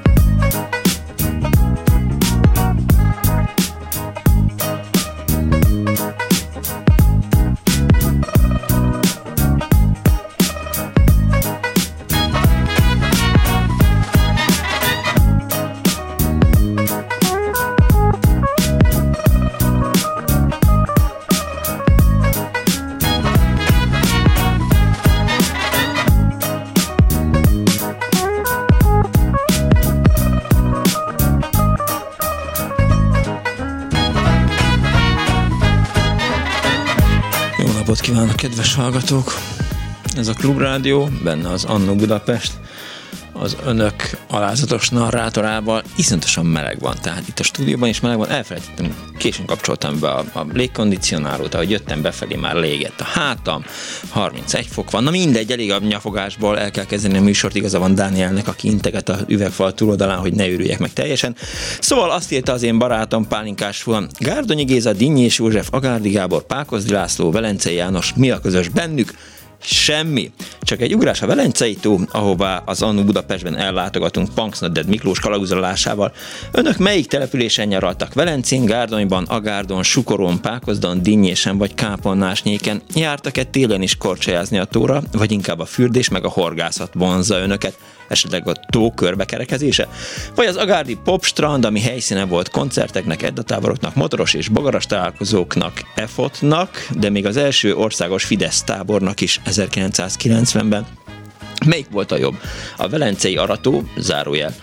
kedves hallgatók! Ez a Klubrádió, benne az Annó Budapest, az önök alázatos narrátorával iszonyatosan meleg van. Tehát itt a stúdióban is meleg van. Elfelejtettem, későn kapcsoltam be a, a légkondicionálót, ahogy jöttem befelé, már légett a hátam, 31 fok van. Na mindegy, elég a nyafogásból el kell kezdeni a műsort. Igaza van Dánielnek, aki integet a üvegfal túloldalán, hogy ne őrüljek meg teljesen. Szóval azt írta az én barátom Pálinkás van. Gárdonyi Géza, Dinnyi és József, Agárdi Gábor, Pákozdi László, Velencei János, mi a közös bennük? Semmi. Csak egy ugrás a Velencei tó, ahová az Annu Budapestben ellátogatunk Punksnodded Miklós kalaguzolásával. Önök melyik településen nyaraltak? Velencén, Gárdonyban, Agárdon, Sukoron, Pákozdon, Dinnyésen vagy Káponnásnyéken? Jártak-e télen is korcsajázni a tóra, vagy inkább a fürdés meg a horgászat vonza önöket? Esetleg a tó körbekerekezése, vagy az Agárdi Popstrand, ami helyszíne volt koncerteknek, eddatáboroknak, motoros és bogaras találkozóknak, EFOT-nak, de még az első országos Fidesz tábornak is 1990-ben. Melyik volt a jobb? A Velencei Arató, zárójel,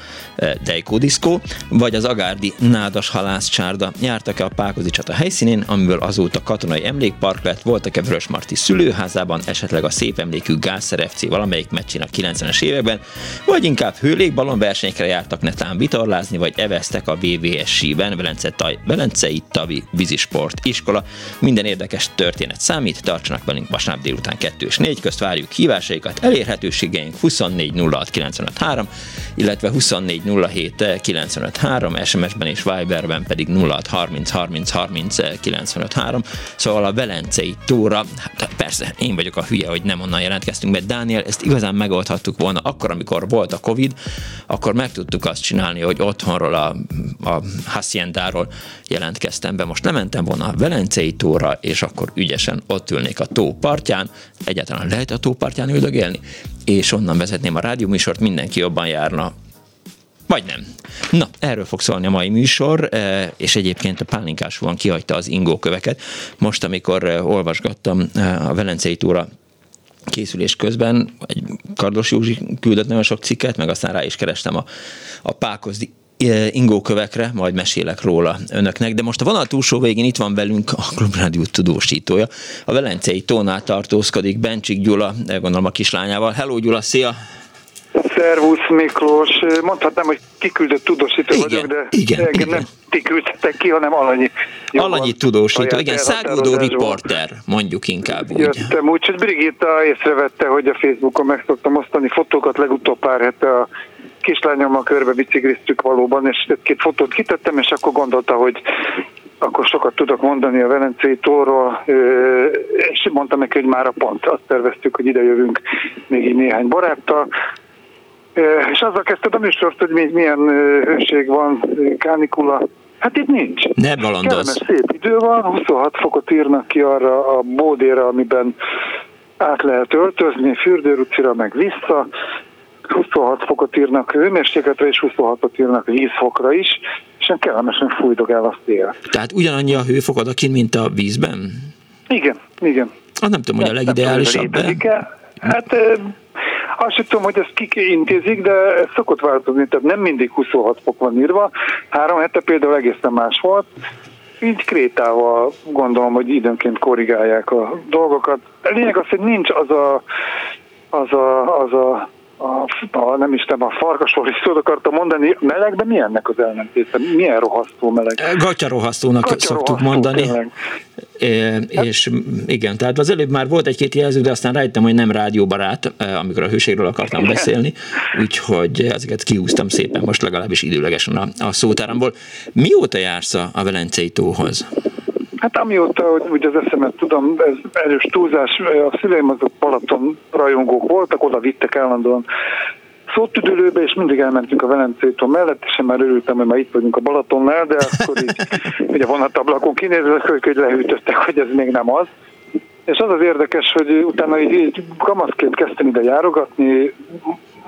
Deiko Diszkó, vagy az Agárdi Nádas Halászcsárda. Jártak-e a Pákozi csata helyszínén, amiből azóta katonai emlékpark lett, voltak-e Vörösmarty szülőházában, esetleg a szép emlékű Gászer FC valamelyik meccsén a 90-es években, vagy inkább hőlékbalon versenyekre jártak netán vitorlázni, vagy eveztek a VVS-ben, Velence Velencei Tavi Vízisport iskola. Minden érdekes történet számít, tartsanak velünk vasárnap délután 2 és 4 közt várjuk hívásaikat, elérhetőségeink 24 06 illetve 24 07 953, SMS-ben és Viberben pedig 06 30 30 30 95 3. Szóval a Velencei tóra, hát persze én vagyok a hülye, hogy nem onnan jelentkeztünk, mert Dániel, ezt igazán megoldhattuk volna akkor, amikor volt a Covid, akkor meg tudtuk azt csinálni, hogy otthonról a, a Haciendáról jelentkeztem be. Most lementem volna a Velencei tóra, és akkor ügyesen ott ülnék a tó partján. Egyáltalán lehet a tó partján üldögélni? És onnan vezetném a rádióműsort, mindenki jobban járna vagy nem. Na, erről fog szólni a mai műsor, e, és egyébként a pálinkás van kihagyta az ingóköveket. Most, amikor e, olvasgattam e, a Velencei túra készülés közben, egy Kardos Józsi küldött nagyon sok cikket, meg aztán rá is kerestem a, a Pákozdi ingókövekre, majd mesélek róla önöknek, de most a vonal túlsó végén itt van velünk a Klubrádió tudósítója. A Velencei tónál tartózkodik Bencsik Gyula, gondolom a kislányával. Hello Gyula, szia! Szervusz Miklós, mondhatnám, hogy kiküldött tudósító igen, vagyok, de igen, engem igen. nem ti küldtetek ki, hanem Alanyi. Alanyi tudósító, igen, szágódó riporter, mondjuk inkább úgy. Jöttem, úgyhogy Brigitta észrevette, hogy a Facebookon meg szoktam osztani fotókat, legutóbb pár hete a kislányommal körbe bicikliztük valóban, és egy-két fotót kitettem, és akkor gondolta, hogy akkor sokat tudok mondani a Velencei tóról, és mondtam neki, hogy már a pont. Azt terveztük, hogy ide jövünk még így néhány baráttal, és azzal kezdted a műsort, hogy milyen hőség van, kánikula. Hát itt nincs. Ne balandoz. szép idő van, 26 fokot írnak ki arra a bódéra, amiben át lehet öltözni, fürdőrucira meg vissza. 26 fokot írnak hőmérsékletre, és 26-ot írnak vízfokra is, és kellemesen fújdogál a szél. Tehát ugyanannyi a hőfok odakint, mint a vízben? Igen, igen. Ah, nem tudom, hogy a legideálisabb. Hát azt sem tudom, hogy ezt kik intézik, de ez szokott változni, tehát nem mindig 26 fok van írva. Három hete például egészen más volt. Így krétával gondolom, hogy időnként korrigálják a dolgokat. A lényeg az, hogy nincs az a, az a, az a a, a, nem is nem a farkasról is szót akartam mondani, meleg, de mi ennek az ellentéte? Milyen rohasztó meleg? Gatyarohasztónak Gatya szoktuk mondani. É, és igen, tehát az előbb már volt egy-két jelző, de aztán rájöttem, hogy nem rádióbarát, amikor a hőségről akartam beszélni, úgyhogy ezeket kiúztam szépen most legalábbis időlegesen a, a szótáramból. Mióta jársz a Velencei tóhoz? Hát amióta, hogy az eszemet tudom, ez erős túlzás, a szüleim azok Balaton rajongók voltak, oda vittek állandóan szótüdülőbe, és mindig elmentünk a Velencétól mellett, és én már örültem, hogy már itt vagyunk a Balatonnál, de akkor így ugye vonatablakon kinézve, hogy lehűtöttek, hogy ez még nem az. És az az érdekes, hogy utána így, így kamaszként kezdtem ide járogatni,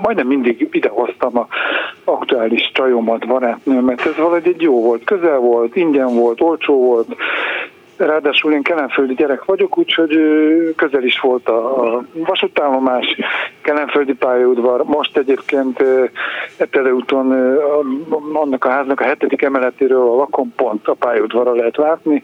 majdnem mindig idehoztam a aktuális csajomat, barátnőmet, ez valahogy egy jó volt, közel volt, ingyen volt, olcsó volt, Ráadásul én kelenföldi gyerek vagyok, úgyhogy közel is volt a vasútállomás, kelenföldi pályaudvar. Most egyébként Eteleúton annak a háznak a hetedik emeletéről a lakon pont a pályaudvarra lehet látni.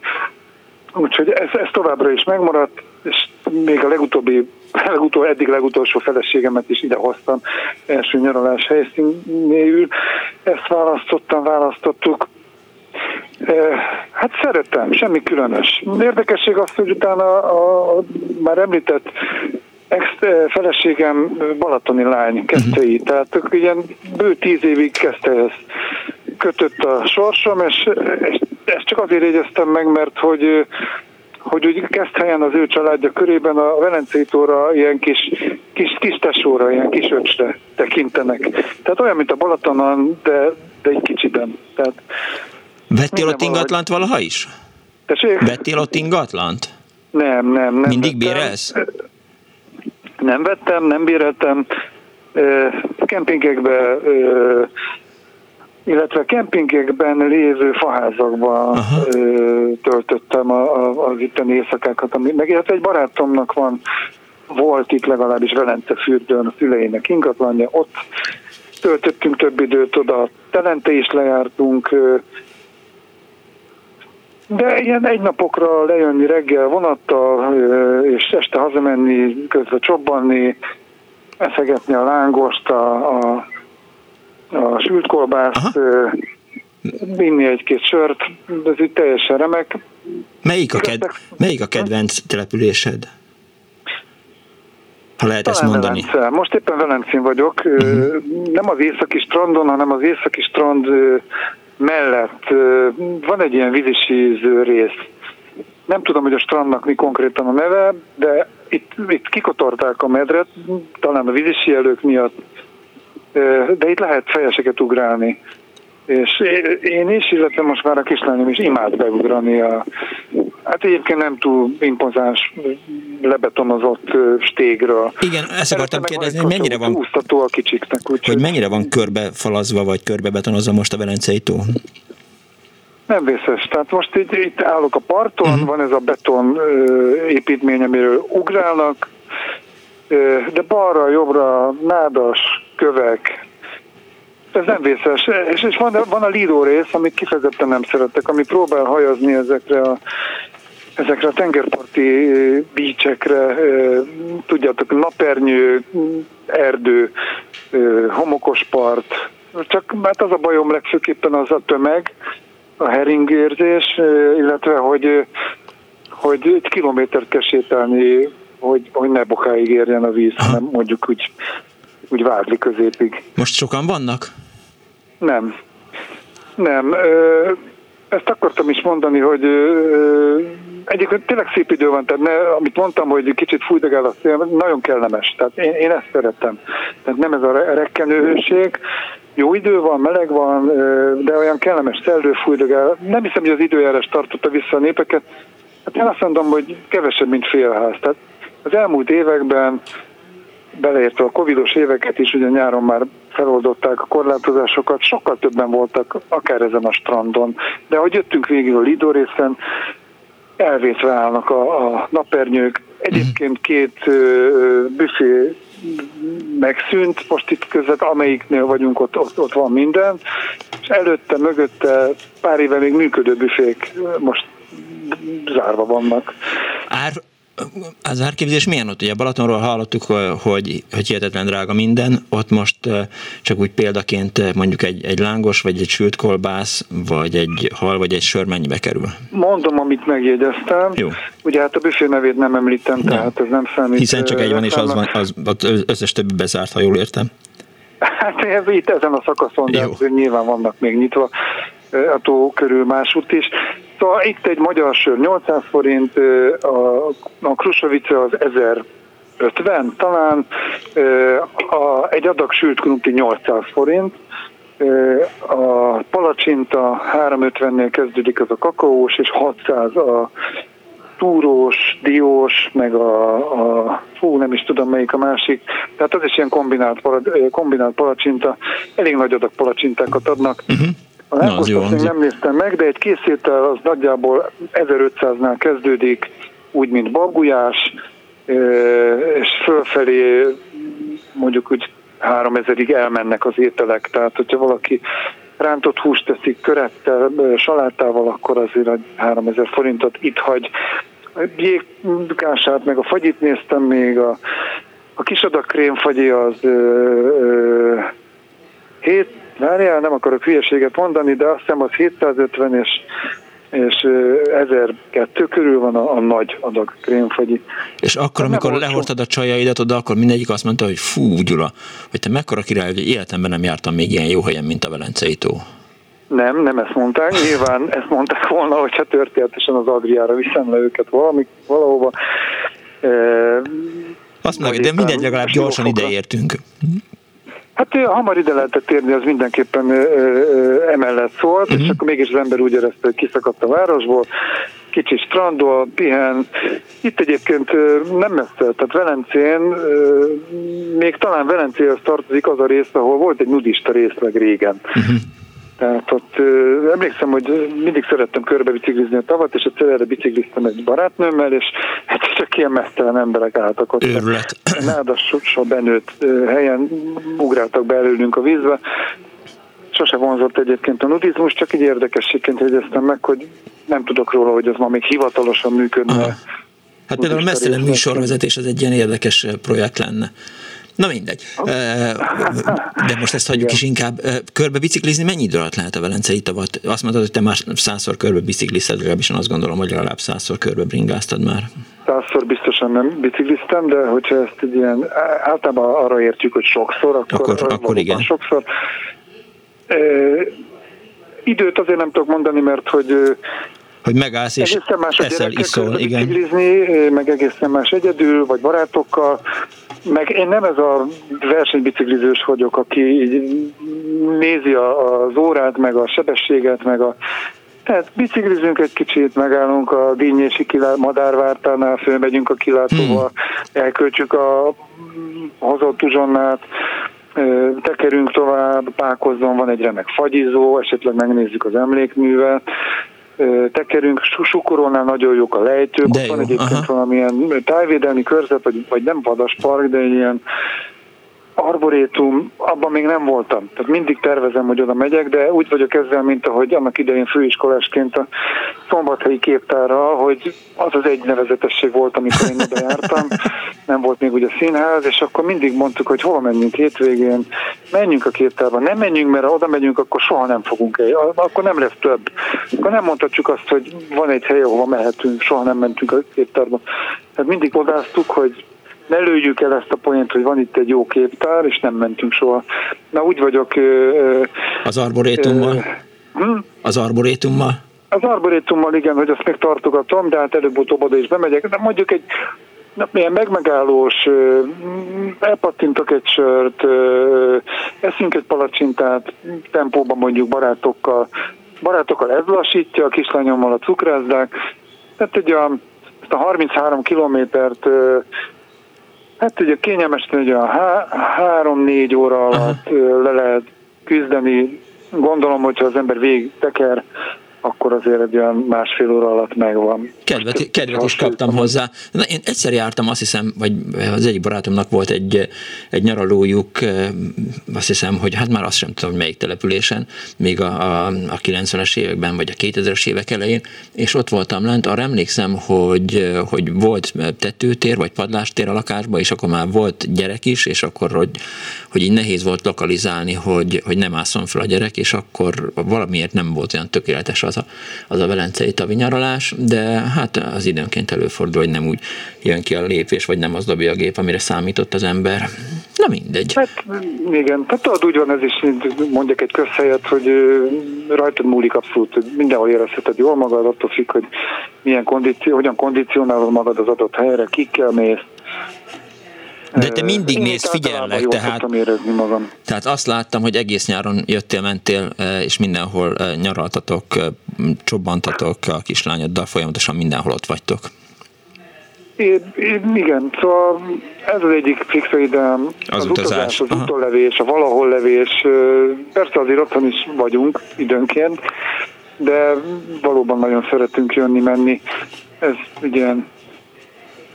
Úgyhogy ez, ez továbbra is megmaradt, és még a legutóbbi, legutó, eddig legutolsó feleségemet is ide hoztam első nyaralás helyszínéül. Ezt választottam, választottuk. Hát szeretem, semmi különös. Érdekesség az, hogy utána a, a már említett ex feleségem balatoni lány kezdtei, uh-huh. tehát ilyen bő tíz évig kezdte ezt kötött a sorsom, és, és ezt csak azért jegyeztem meg, mert hogy hogy úgy kezd helyen az ő családja körében a Velencei tóra ilyen kis, kis tisztesóra, ilyen kis öcsre tekintenek. Tehát olyan, mint a Balatonon, de, de egy kicsiben. Tehát Vettél ott ingatlant valaha is? Tessék? Vettél ott ingatlant? Nem, nem, nem. Mindig bérelsz? Nem vettem, nem béreltem. Kempingekbe illetve kempingekben lévő faházakban töltöttem a, a, az itteni éjszakákat, ami, meg illetve egy barátomnak van, volt itt legalábbis Velence fürdőn a szüleinek ingatlanja, ott töltöttünk több időt oda, Telente is lejártunk, de ilyen egy napokra lejönni reggel vonattal, és este hazamenni, közben csobbanni, eszegetni a lángost, a, a, a sült kolbászt, vinni egy-két sört, ez így teljesen remek. Melyik a, ked, melyik a kedvenc településed? Ha lehet Talán ezt mondani. Velence. Most éppen Velencén vagyok. Uh-huh. Nem az északi strandon, hanem az északi strand mellett van egy ilyen vízisíző rész. Nem tudom, hogy a strandnak mi konkrétan a neve, de itt, itt kikotorták a medret, talán a vízisielők miatt, de itt lehet fejeseket ugrálni. És én is, illetve most már a kislányom is imád beugrani a, hát egyébként nem túl impozáns, lebetonozott stégről. Igen, ezt akartam kérdezni, hogy mennyire van, úsztató a kicsiknek, úgy, hogy mennyire van körbefalazva, vagy körbebetonozva most a Velencei tó? Nem vészes. Tehát most itt, itt állok a parton, uh-huh. van ez a beton építmény, amiről ugrálnak, de balra, jobbra nádas, kövek, ez nem vészes. És, és van, van a Lido rész, amit kifejezetten nem szeretek, ami próbál hajazni ezekre a ezekre a tengerparti bícsekre, tudjátok, napernyő, erdő, homokos part, csak hát az a bajom legfőképpen az a tömeg, a heringérzés, illetve hogy, hogy egy kilométert kell sétálni, hogy, hogy ne bokáig érjen a víz, hanem mondjuk úgy, úgy várli középig. Most sokan vannak? Nem. Nem. Ezt akartam is mondani, hogy egyébként tényleg szép idő van, tehát ne, amit mondtam, hogy kicsit fújdogál a szél, nagyon kellemes. Tehát én, én ezt szeretem. Tehát nem ez a rekkenőhőség. Jó idő van, meleg van, de olyan kellemes szellő fújdogál. Nem hiszem, hogy az időjárás tartotta vissza a népeket. Hát én azt mondom, hogy kevesebb, mint félház. Tehát az elmúlt években beleértve a covidos éveket is, ugye nyáron már feloldották a korlátozásokat, sokkal többen voltak akár ezen a strandon, de ahogy jöttünk végül a Lido részen, elvétve állnak a, a napernyők. Egyébként két büfé megszűnt, most itt között amelyiknél vagyunk, ott, ott, ott van minden, és előtte, mögötte pár éve még működő büfék most zárva vannak. Ár, az árképzés milyen ott? Ugye Balatonról hallottuk, hogy, hogy hihetetlen drága minden, ott most csak úgy példaként mondjuk egy, egy lángos, vagy egy sült kolbász, vagy egy hal, vagy egy sör mennyibe kerül? Mondom, amit megjegyeztem. Jó. Ugye hát a büfé nevét nem említem, nem. tehát ez nem számít. Hiszen csak egy van, és az, van, az, az összes többi bezárt, ha jól értem. Hát ez itt ezen a szakaszon, de Jó. nyilván vannak még nyitva a tó körül másút is. Szóval itt egy magyar sör 800 forint, a, a Krusovice az 1050 talán, a, egy adag sült krumpli 800 forint, a palacsinta 350-nél kezdődik az a kakaós, és 600 a túrós, diós, meg a, a fú, nem is tudom melyik a másik, tehát az is ilyen kombinált, kombinált palacsinta, elég nagy adag palacsintákat adnak. Uh-huh. A Na, az jó még nem néztem meg, de egy készétel az nagyjából 1500-nál kezdődik, úgy, mint babgulyás, és fölfelé mondjuk úgy 3000-ig elmennek az ételek, tehát hogyha valaki rántott húst teszik körettel, salátával, akkor azért 3000 forintot itt hagy. A jégkását, meg a fagyit néztem még, a, a kisadak krémfagyi az ö, ö, 7 Várjál, nem akarok hülyeséget mondani, de azt hiszem az 750 és és 1002 körül van a, a nagy adag krémfagyi. És akkor, hát amikor lehortad a csajaidat oda, akkor mindegyik azt mondta, hogy fú, Gyula, hogy te mekkora király, hogy életemben nem jártam még ilyen jó helyen, mint a Velencei tó. Nem, nem ezt mondták. Nyilván ezt mondták volna, hogyha történetesen az Adriára viszem le őket valami, valahova. E, azt mondja, de mindegy, legalább gyorsan ideértünk. Hát hamar ide lehetett érni, az mindenképpen emellett szólt, uh-huh. és akkor mégis az ember úgy érezte, hogy kiszakadt a városból, kicsi strandol, pihen. Itt egyébként nem messze, tehát Velencén, még talán Velencéhez tartozik az a rész, ahol volt egy nudista részleg régen. Uh-huh. Tehát ott ö, emlékszem, hogy mindig szerettem körbe biciklizni a tavat, és egyszer erre bicikliztem egy barátnőmmel, és hát csak ilyen mesztelen emberek álltak ott. Őrület. Nádas benőtt helyen ugráltak be előlünk a vízbe. Sose vonzott egyébként a nudizmus, csak egy érdekességként jegyeztem meg, hogy nem tudok róla, hogy ez ma még hivatalosan működne. Aha. Hát például a messzelen műsorvezetés az egy ilyen érdekes projekt lenne. Na mindegy. De most ezt hagyjuk is inkább. Körbe biciklizni mennyi idő alatt lehet a Velencei tavat? Azt mondtad, hogy te már százszor körbe biciklizted, legalábbis azt gondolom, hogy legalább százszor körbe bringáztad már. Százszor biztosan nem bicikliztem, de hogyha ezt egy ilyen, általában arra értjük, hogy sokszor, akkor, akkor, akkor igen. sokszor. E, időt azért nem tudok mondani, mert hogy hogy megállsz és eszel, iszol, igen. meg egészen más egyedül, vagy barátokkal, meg én nem ez a versenybiciklizős vagyok, aki így nézi az órát, meg a sebességet, meg a tehát biciklizünk egy kicsit, megállunk a Dínyési kilá- madárvártánál, fölmegyünk a kilátóval, hmm. elköltjük a hozott uzsonnát, tekerünk tovább, Pákozzon van egy remek fagyizó, esetleg megnézzük az emlékművet, tekerünk, Sukorónál nagyon jók a lejtők, ott van egyébként aha. valamilyen tájvédelmi körzet, vagy, vagy nem vadaspark, de ilyen arborétum, abban még nem voltam. Tehát mindig tervezem, hogy oda megyek, de úgy vagyok ezzel, mint ahogy annak idején főiskolásként a szombathelyi képtára, hogy az az egy nevezetesség volt, amikor én oda jártam, nem volt még ugye színház, és akkor mindig mondtuk, hogy hova menjünk hétvégén, menjünk a képtárba, nem menjünk, mert ha oda megyünk, akkor soha nem fogunk el, akkor nem lesz több. Akkor nem mondhatjuk azt, hogy van egy hely, ahova mehetünk, soha nem mentünk a képtárba. Tehát mindig odáztuk, hogy ne lőjük el ezt a poént, hogy van itt egy jó képtár, és nem mentünk soha. Na úgy vagyok... Az arborétummal? Hm? Az arborétummal? Az arborétummal igen, hogy azt még tartogatom, de hát előbb-utóbb oda is bemegyek. De mondjuk egy na, milyen megmegállós, elpattintok egy sört, eszünk egy palacsintát, tempóban mondjuk barátokkal, barátokkal ez lassítja, a kislányommal a cukrászdák, tehát ugye a, ezt a 33 kilométert Hát ugye kényelmesen ugye a három-négy óra alatt Aha. le lehet küzdeni. Gondolom, hogyha az ember végig teker, akkor azért egy olyan másfél óra alatt megvan. Kedvet, kedvet is kaptam hozzá. Na, én egyszer jártam, azt hiszem, vagy az egyik barátomnak volt egy, egy nyaralójuk, azt hiszem, hogy hát már azt sem tudom, hogy melyik településen, még a, a, a 90-es években, vagy a 2000-es évek elején, és ott voltam lent, arra emlékszem, hogy, hogy volt tetőtér, vagy padlástér a lakásban, és akkor már volt gyerek is, és akkor, hogy, hogy így nehéz volt lokalizálni, hogy, hogy nem ásszon fel a gyerek, és akkor valamiért nem volt olyan tökéletes az a, az a velencei tavi nyaralás, de hát az időnként előfordul, hogy nem úgy jön ki a lépés, vagy nem az dobja a gép, amire számított az ember. Na mindegy. Hát igen, tehát tudod, úgy van ez is, mondjak egy közhelyet, hogy rajtad múlik abszolút, hogy mindenhol érezheted jól magad, attól függ, hogy milyen kondíció, hogyan kondicionálod magad az adott helyre, kikkel mész, de te mindig mész, figyellek, tehát, magam. tehát azt láttam, hogy egész nyáron jöttél, mentél, és mindenhol nyaraltatok, csobbantatok a kislányoddal, folyamatosan mindenhol ott vagytok. É, igen, szóval ez az egyik fix ideám. Az, az utazás, utazás az utollevés, a valahol levés. Persze azért otthon is vagyunk időnként, de valóban nagyon szeretünk jönni, menni. Ez ugye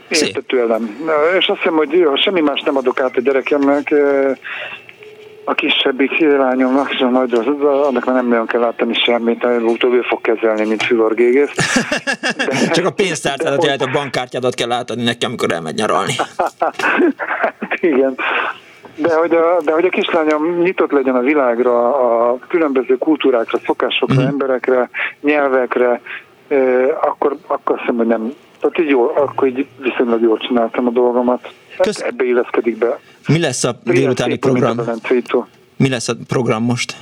Érte tőlem. És azt hiszem, hogy ha semmi más nem adok át a gyerekemnek, a kisebbik lányomnak, és a nagy, az, annak már nem nagyon kell látni semmit, utóbb ő fog kezelni, mint fülorgégész. De... Csak a pénztárcádat, tehát a bankkártyádat kell átadni nekem, amikor elmegy nyaralni. Igen. De hogy, a, de hogy a kislányom nyitott legyen a világra, a különböző kultúrákra, szokásokra, mm. emberekre, nyelvekre, akkor, akkor azt hiszem, hogy nem, tehát így jól, akkor így viszonylag jól csináltam a dolgomat. Hát Kösz... Ebbe illeszkedik be. Mi lesz a délutáni program? Mi lesz a program most?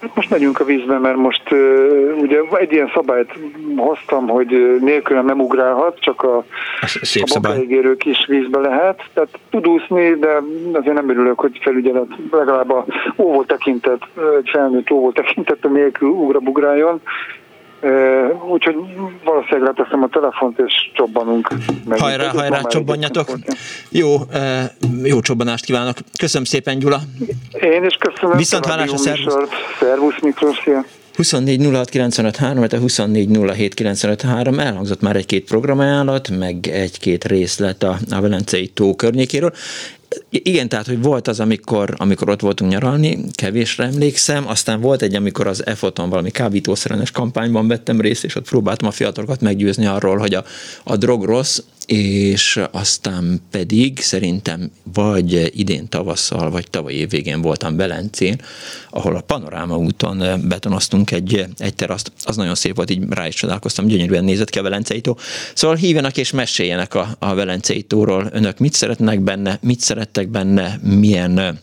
Hát most megyünk a vízbe, mert most uh, ugye egy ilyen szabályt hoztam, hogy nélkülem nem ugrálhat, csak a, szép a bokáigérők is vízbe lehet. Tehát tud úszni, de azért nem örülök, hogy felügyelet legalább a óvó tekintet, egy felnőtt óvó tekintet nélkül ugrabugráljon. Úgyhogy valószínűleg leteszem a telefont, és csobbanunk. Hajrá, hajrá, csobbanjatok. Jó, jó csobbanást kívánok. Köszönöm szépen, Gyula. Én is köszönöm. Viszont hálás a szervusz. Szervusz Miklós, szia. 24 06 vagy a 24 07 elhangzott már egy-két programajánlat, meg egy-két részlet a, a Velencei tó környékéről igen, tehát, hogy volt az, amikor, amikor ott voltunk nyaralni, kevésre emlékszem, aztán volt egy, amikor az EFOTon valami kábítószerenes kampányban vettem részt, és ott próbáltam a fiatalokat meggyőzni arról, hogy a, a drog rossz, és aztán pedig szerintem vagy idén tavasszal, vagy tavaly év végén voltam Belencén, ahol a Panoráma úton betonoztunk egy, egy teraszt, az nagyon szép volt, így rá is csodálkoztam, gyönyörűen nézett ki a Velencei tó. Szóval hívjanak és meséljenek a, a Velencei tóról, önök mit szeretnek benne, mit szerettek benne, milyen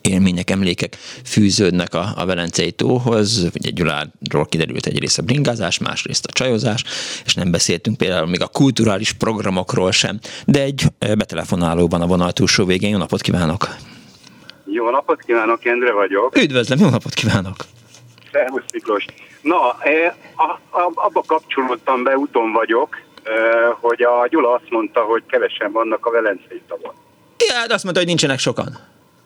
élmények, emlékek fűződnek a, a Velencei tóhoz. Ugye Gyuláról kiderült egyrészt a bringázás, másrészt a csajozás, és nem beszéltünk például még a kulturális programokról sem. De egy betelefonálóban a vonal túlsó végén. Jó napot kívánok! Jó napot kívánok, Endre vagyok. Üdvözlöm, jó napot kívánok! Szervusz Miklós! Na, abba kapcsolódtam be, úton vagyok, hogy a Gyula azt mondta, hogy kevesen vannak a Velencei tavon. Ja, hát azt mondta, hogy nincsenek sokan.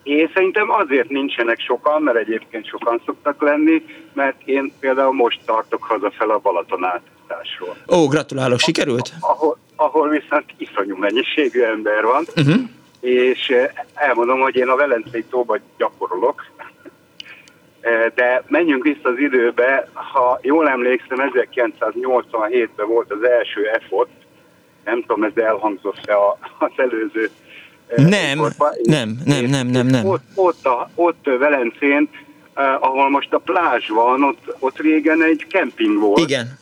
Én szerintem azért nincsenek sokan, mert egyébként sokan szoktak lenni, mert én például most tartok hazafel a Balaton átutásról. Ó, gratulálok, sikerült? Ahol, ahol viszont iszonyú mennyiségű ember van, uh-huh. és eh, elmondom, hogy én a Velencei tóba gyakorolok, eh, de menjünk vissza az időbe, ha jól emlékszem, 1987-ben volt az első EFOT, nem tudom, ez elhangzott-e az előző nem, nem, nem, nem, nem, nem. Ott, ott, a, ott Velencén, uh, ahol most a plázs van, ott, ott régen egy kemping volt. Igen.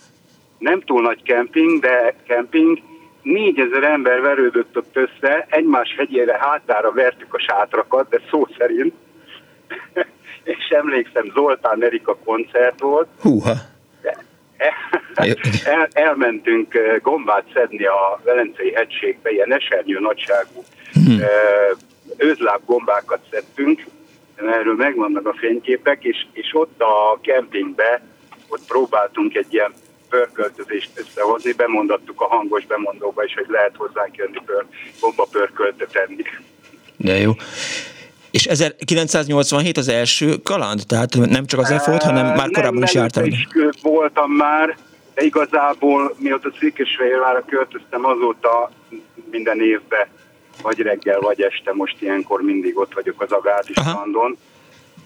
Nem túl nagy kemping, de kemping. Négyezer ember verődött ott össze, egymás hegyére hátára vertük a sátrakat, de szó szerint. és emlékszem, Zoltán Erika koncert volt. Húha. El, elmentünk gombát szedni a Velencei hegységbe, ilyen esernyő nagyságú hmm. őzláb gombákat szedtünk, erről megvannak a fényképek, és, és ott a kempingbe, ott próbáltunk egy ilyen pörköltözést összehozni, bemondattuk a hangos bemondóba is, hogy lehet hozzánk jönni pör, gomba pörköltet tenni. De jó. És 1987 az első kaland? Tehát nem csak az EFOT, hanem már korábban is jártam. is voltam már, de igazából mióta Székesfehérvárra költöztem, azóta minden évben vagy reggel, vagy este, most ilyenkor mindig ott vagyok az Agádi strandon.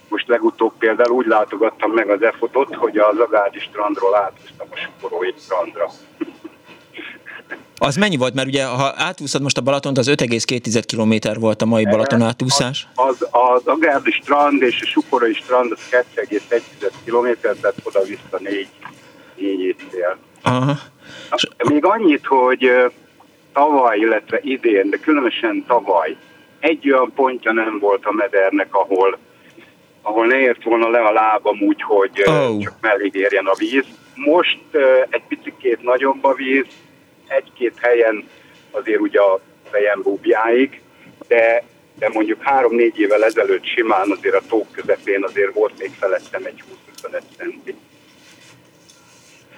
Most legutóbb például úgy látogattam meg az EFOT-ot, hogy az Agádi strandról átúztam a Sukorói strandra. Az mennyi volt? Mert ugye, ha átúszod most a Balatont, az 5,2 km volt a mai Balaton átúszás. Az, az, az Agárdi strand és a Sukorai strand az 2,1 km, tehát oda-vissza 4, 4 éjszél. Aha. Még annyit, hogy tavaly, illetve idén, de különösen tavaly egy olyan pontja nem volt a medernek, ahol, ahol ne ért volna le a lábam úgy, hogy oh. csak mellé érjen a víz. Most egy picit nagyobb a víz, egy-két helyen azért ugye a fejem búbjáig, de, de mondjuk három-négy évvel ezelőtt simán azért a tók közepén azért volt még felettem egy 20-25 centi.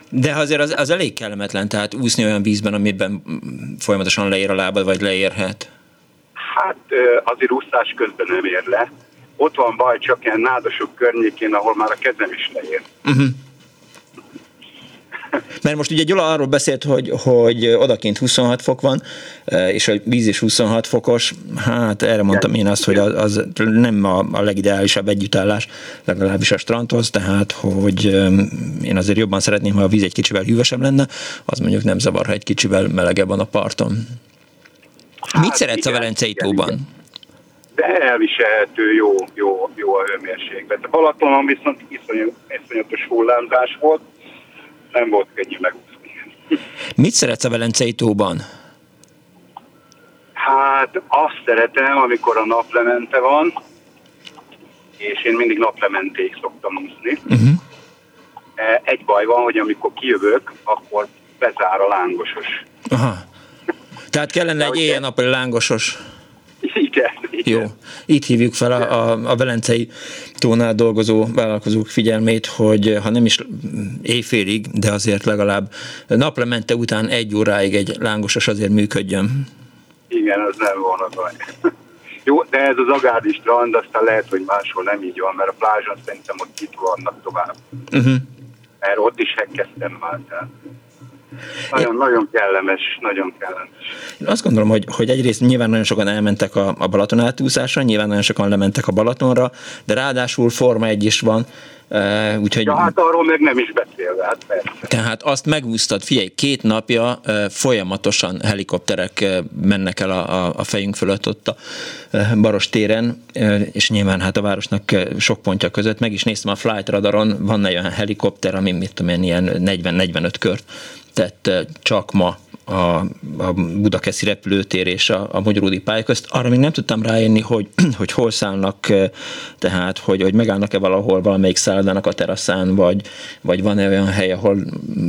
De azért az, az elég kellemetlen, tehát úszni olyan vízben, amiben folyamatosan leér a lábad, vagy leérhet. Hát azért úszás közben nem ér le. Ott van baj csak ilyen nádasok környékén, ahol már a kezem is leér. Uh-huh. Mert most ugye Gyula arról beszélt, hogy, hogy odakint 26 fok van, eh, és a víz is 26 fokos. Hát erre mondtam én azt, hogy az, az nem a, a legideálisabb együttállás, legalábbis a strandhoz, tehát hogy én azért jobban szeretném, ha a víz egy kicsivel hűvösebb lenne, az mondjuk nem zavar, ha egy kicsivel melegebb van a parton. Hát, Mit szeretsz igen, a Velencei tóban? Igen. De elviselhető, jó, jó, jó a hőmérséklet. A Balatonon viszont iszonyatos hullámzás volt, nem volt könnyű megúszni. Mit szeretsz a Velencei tóban? Hát azt szeretem, amikor a naplemente van, és én mindig naplementéig szoktam úszni. Uh-huh. Egy baj van, hogy amikor kijövök, akkor bezár a lángosos. Aha. Tehát kellene egy éjjel-nappali lángosos. Igen. Jó. Itt hívjuk fel a, a, a Velencei tónál dolgozó vállalkozók figyelmét, hogy ha nem is éjfélig, de azért legalább naplemente után egy óráig egy lángosos azért működjön. Igen, az nem volna baj. Jó, de ez az Agárdi strand, aztán lehet, hogy máshol nem így van, mert a plázson szerintem ott itt vannak tovább. Uh-huh. Mert ott is hekkeztem már. Tehát. Nagyon, Én... nagyon kellemes, nagyon kellemes. Én azt gondolom, hogy, hogy egyrészt nyilván nagyon sokan elmentek a, a Balaton átúszásra, nyilván nagyon sokan lementek a Balatonra, de ráadásul Forma egy is van, Uh, úgyhogy, ja, hát arról meg nem is beszélve, hát persze. Tehát azt megúsztad, figyelj, két napja uh, folyamatosan helikopterek uh, mennek el a, a, a fejünk fölött ott a uh, Baros téren, uh, és nyilván hát a városnak uh, sok pontja között, meg is néztem a flight radaron, van egy olyan helikopter, ami mit tudom én, ilyen 40-45 kört tett csak ma a, a Budakeszi repülőtér és a, a Magyaródi pálya közt. Arra még nem tudtam rájönni, hogy, hogy hol szállnak, tehát hogy, hogy megállnak-e valahol valamelyik szállodának a teraszán, vagy, vagy van-e olyan hely, ahol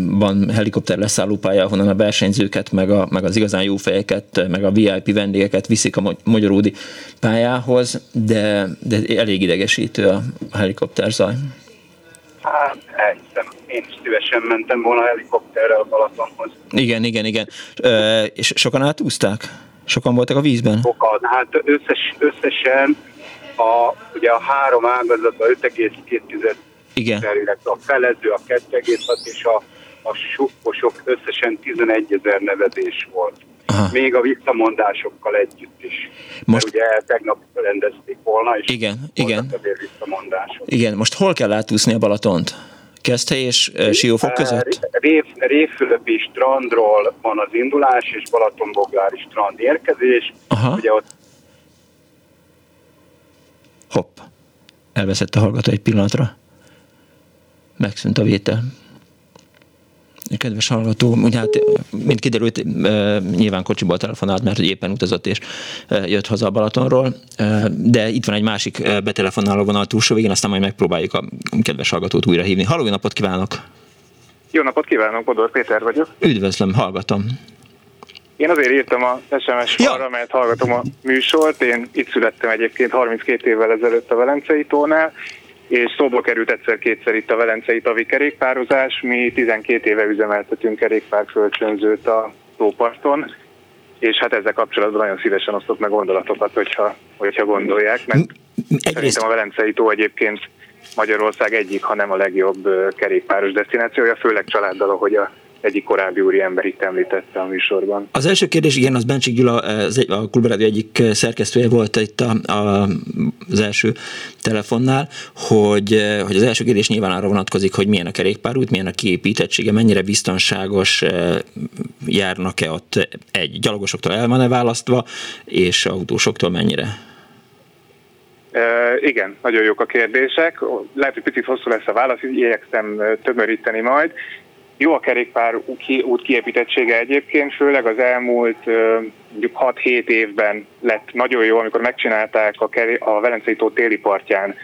van helikopter leszállópálya, ahonnan a versenyzőket, meg, a, meg az igazán jó fejeket, meg a VIP vendégeket viszik a Magyaródi pályához, de, de elég idegesítő a, a helikopter zaj. Hát, elhiszem. Én is szívesen mentem volna helikopterrel a Balatonhoz. Igen, igen, igen. Ö, és sokan átúzták? Sokan voltak a vízben? Sokan. Hát összes, összesen a, ugye a három ágazat a 5,2 igen. a felező a 2,6 és a, a sukosok összesen 11 ezer nevezés volt. Aha. Még a visszamondásokkal együtt is. Most... Ugye tegnap rendezték volna, és igen, igen. visszamondások. Igen, most hol kell átúszni a Balatont? Keszthely és Siófok között? Rév, Révfülöpi strandról van az indulás, és Balatonboglári strand érkezés. Aha. Ugye ott... Hopp, elveszett a hallgató egy pillanatra. Megszűnt a vétel kedves hallgató, ugye hát, mint kiderült, nyilván kocsiból telefonált, mert éppen utazott és jött haza a Balatonról, de itt van egy másik betelefonáló vonal túlsó végén, aztán majd megpróbáljuk a kedves hallgatót újra hívni. Halló, jó napot kívánok! Jó napot kívánok, Bodor Péter vagyok. Üdvözlöm, hallgatom. Én azért írtam a SMS falra, ja. mert hallgatom a műsort. Én itt születtem egyébként 32 évvel ezelőtt a Velencei tónál, és szóba került egyszer-kétszer itt a Velencei Tavi kerékpározás. Mi 12 éve üzemeltetünk kerékpárkölcsönzőt a tóparton, és hát ezzel kapcsolatban nagyon szívesen osztok meg gondolatokat, hogyha, hogyha gondolják. Mert Egyrészt... Szerintem a Velencei tó egyébként Magyarország egyik, hanem a legjobb kerékpáros destinációja, főleg családdal, ahogy a egyik korábbi úri ember itt említette a műsorban. Az első kérdés, igen, az Bencsik Gyula, az egy, a Klubrádió egyik szerkesztője volt itt a, a, az első telefonnál, hogy, hogy az első kérdés nyilván arra vonatkozik, hogy milyen a kerékpárút, milyen a kiépítettsége, mennyire biztonságos járnak-e ott egy gyalogosoktól el van-e választva, és autósoktól mennyire? Uh, igen, nagyon jók a kérdések. Lehet, hogy picit hosszú lesz a válasz, így igyekszem tömöríteni majd. Jó a kerékpár út kiépítettsége egyébként, főleg az elmúlt mondjuk 6-7 évben lett nagyon jó, amikor megcsinálták a, keré- a Velencei tó téli partján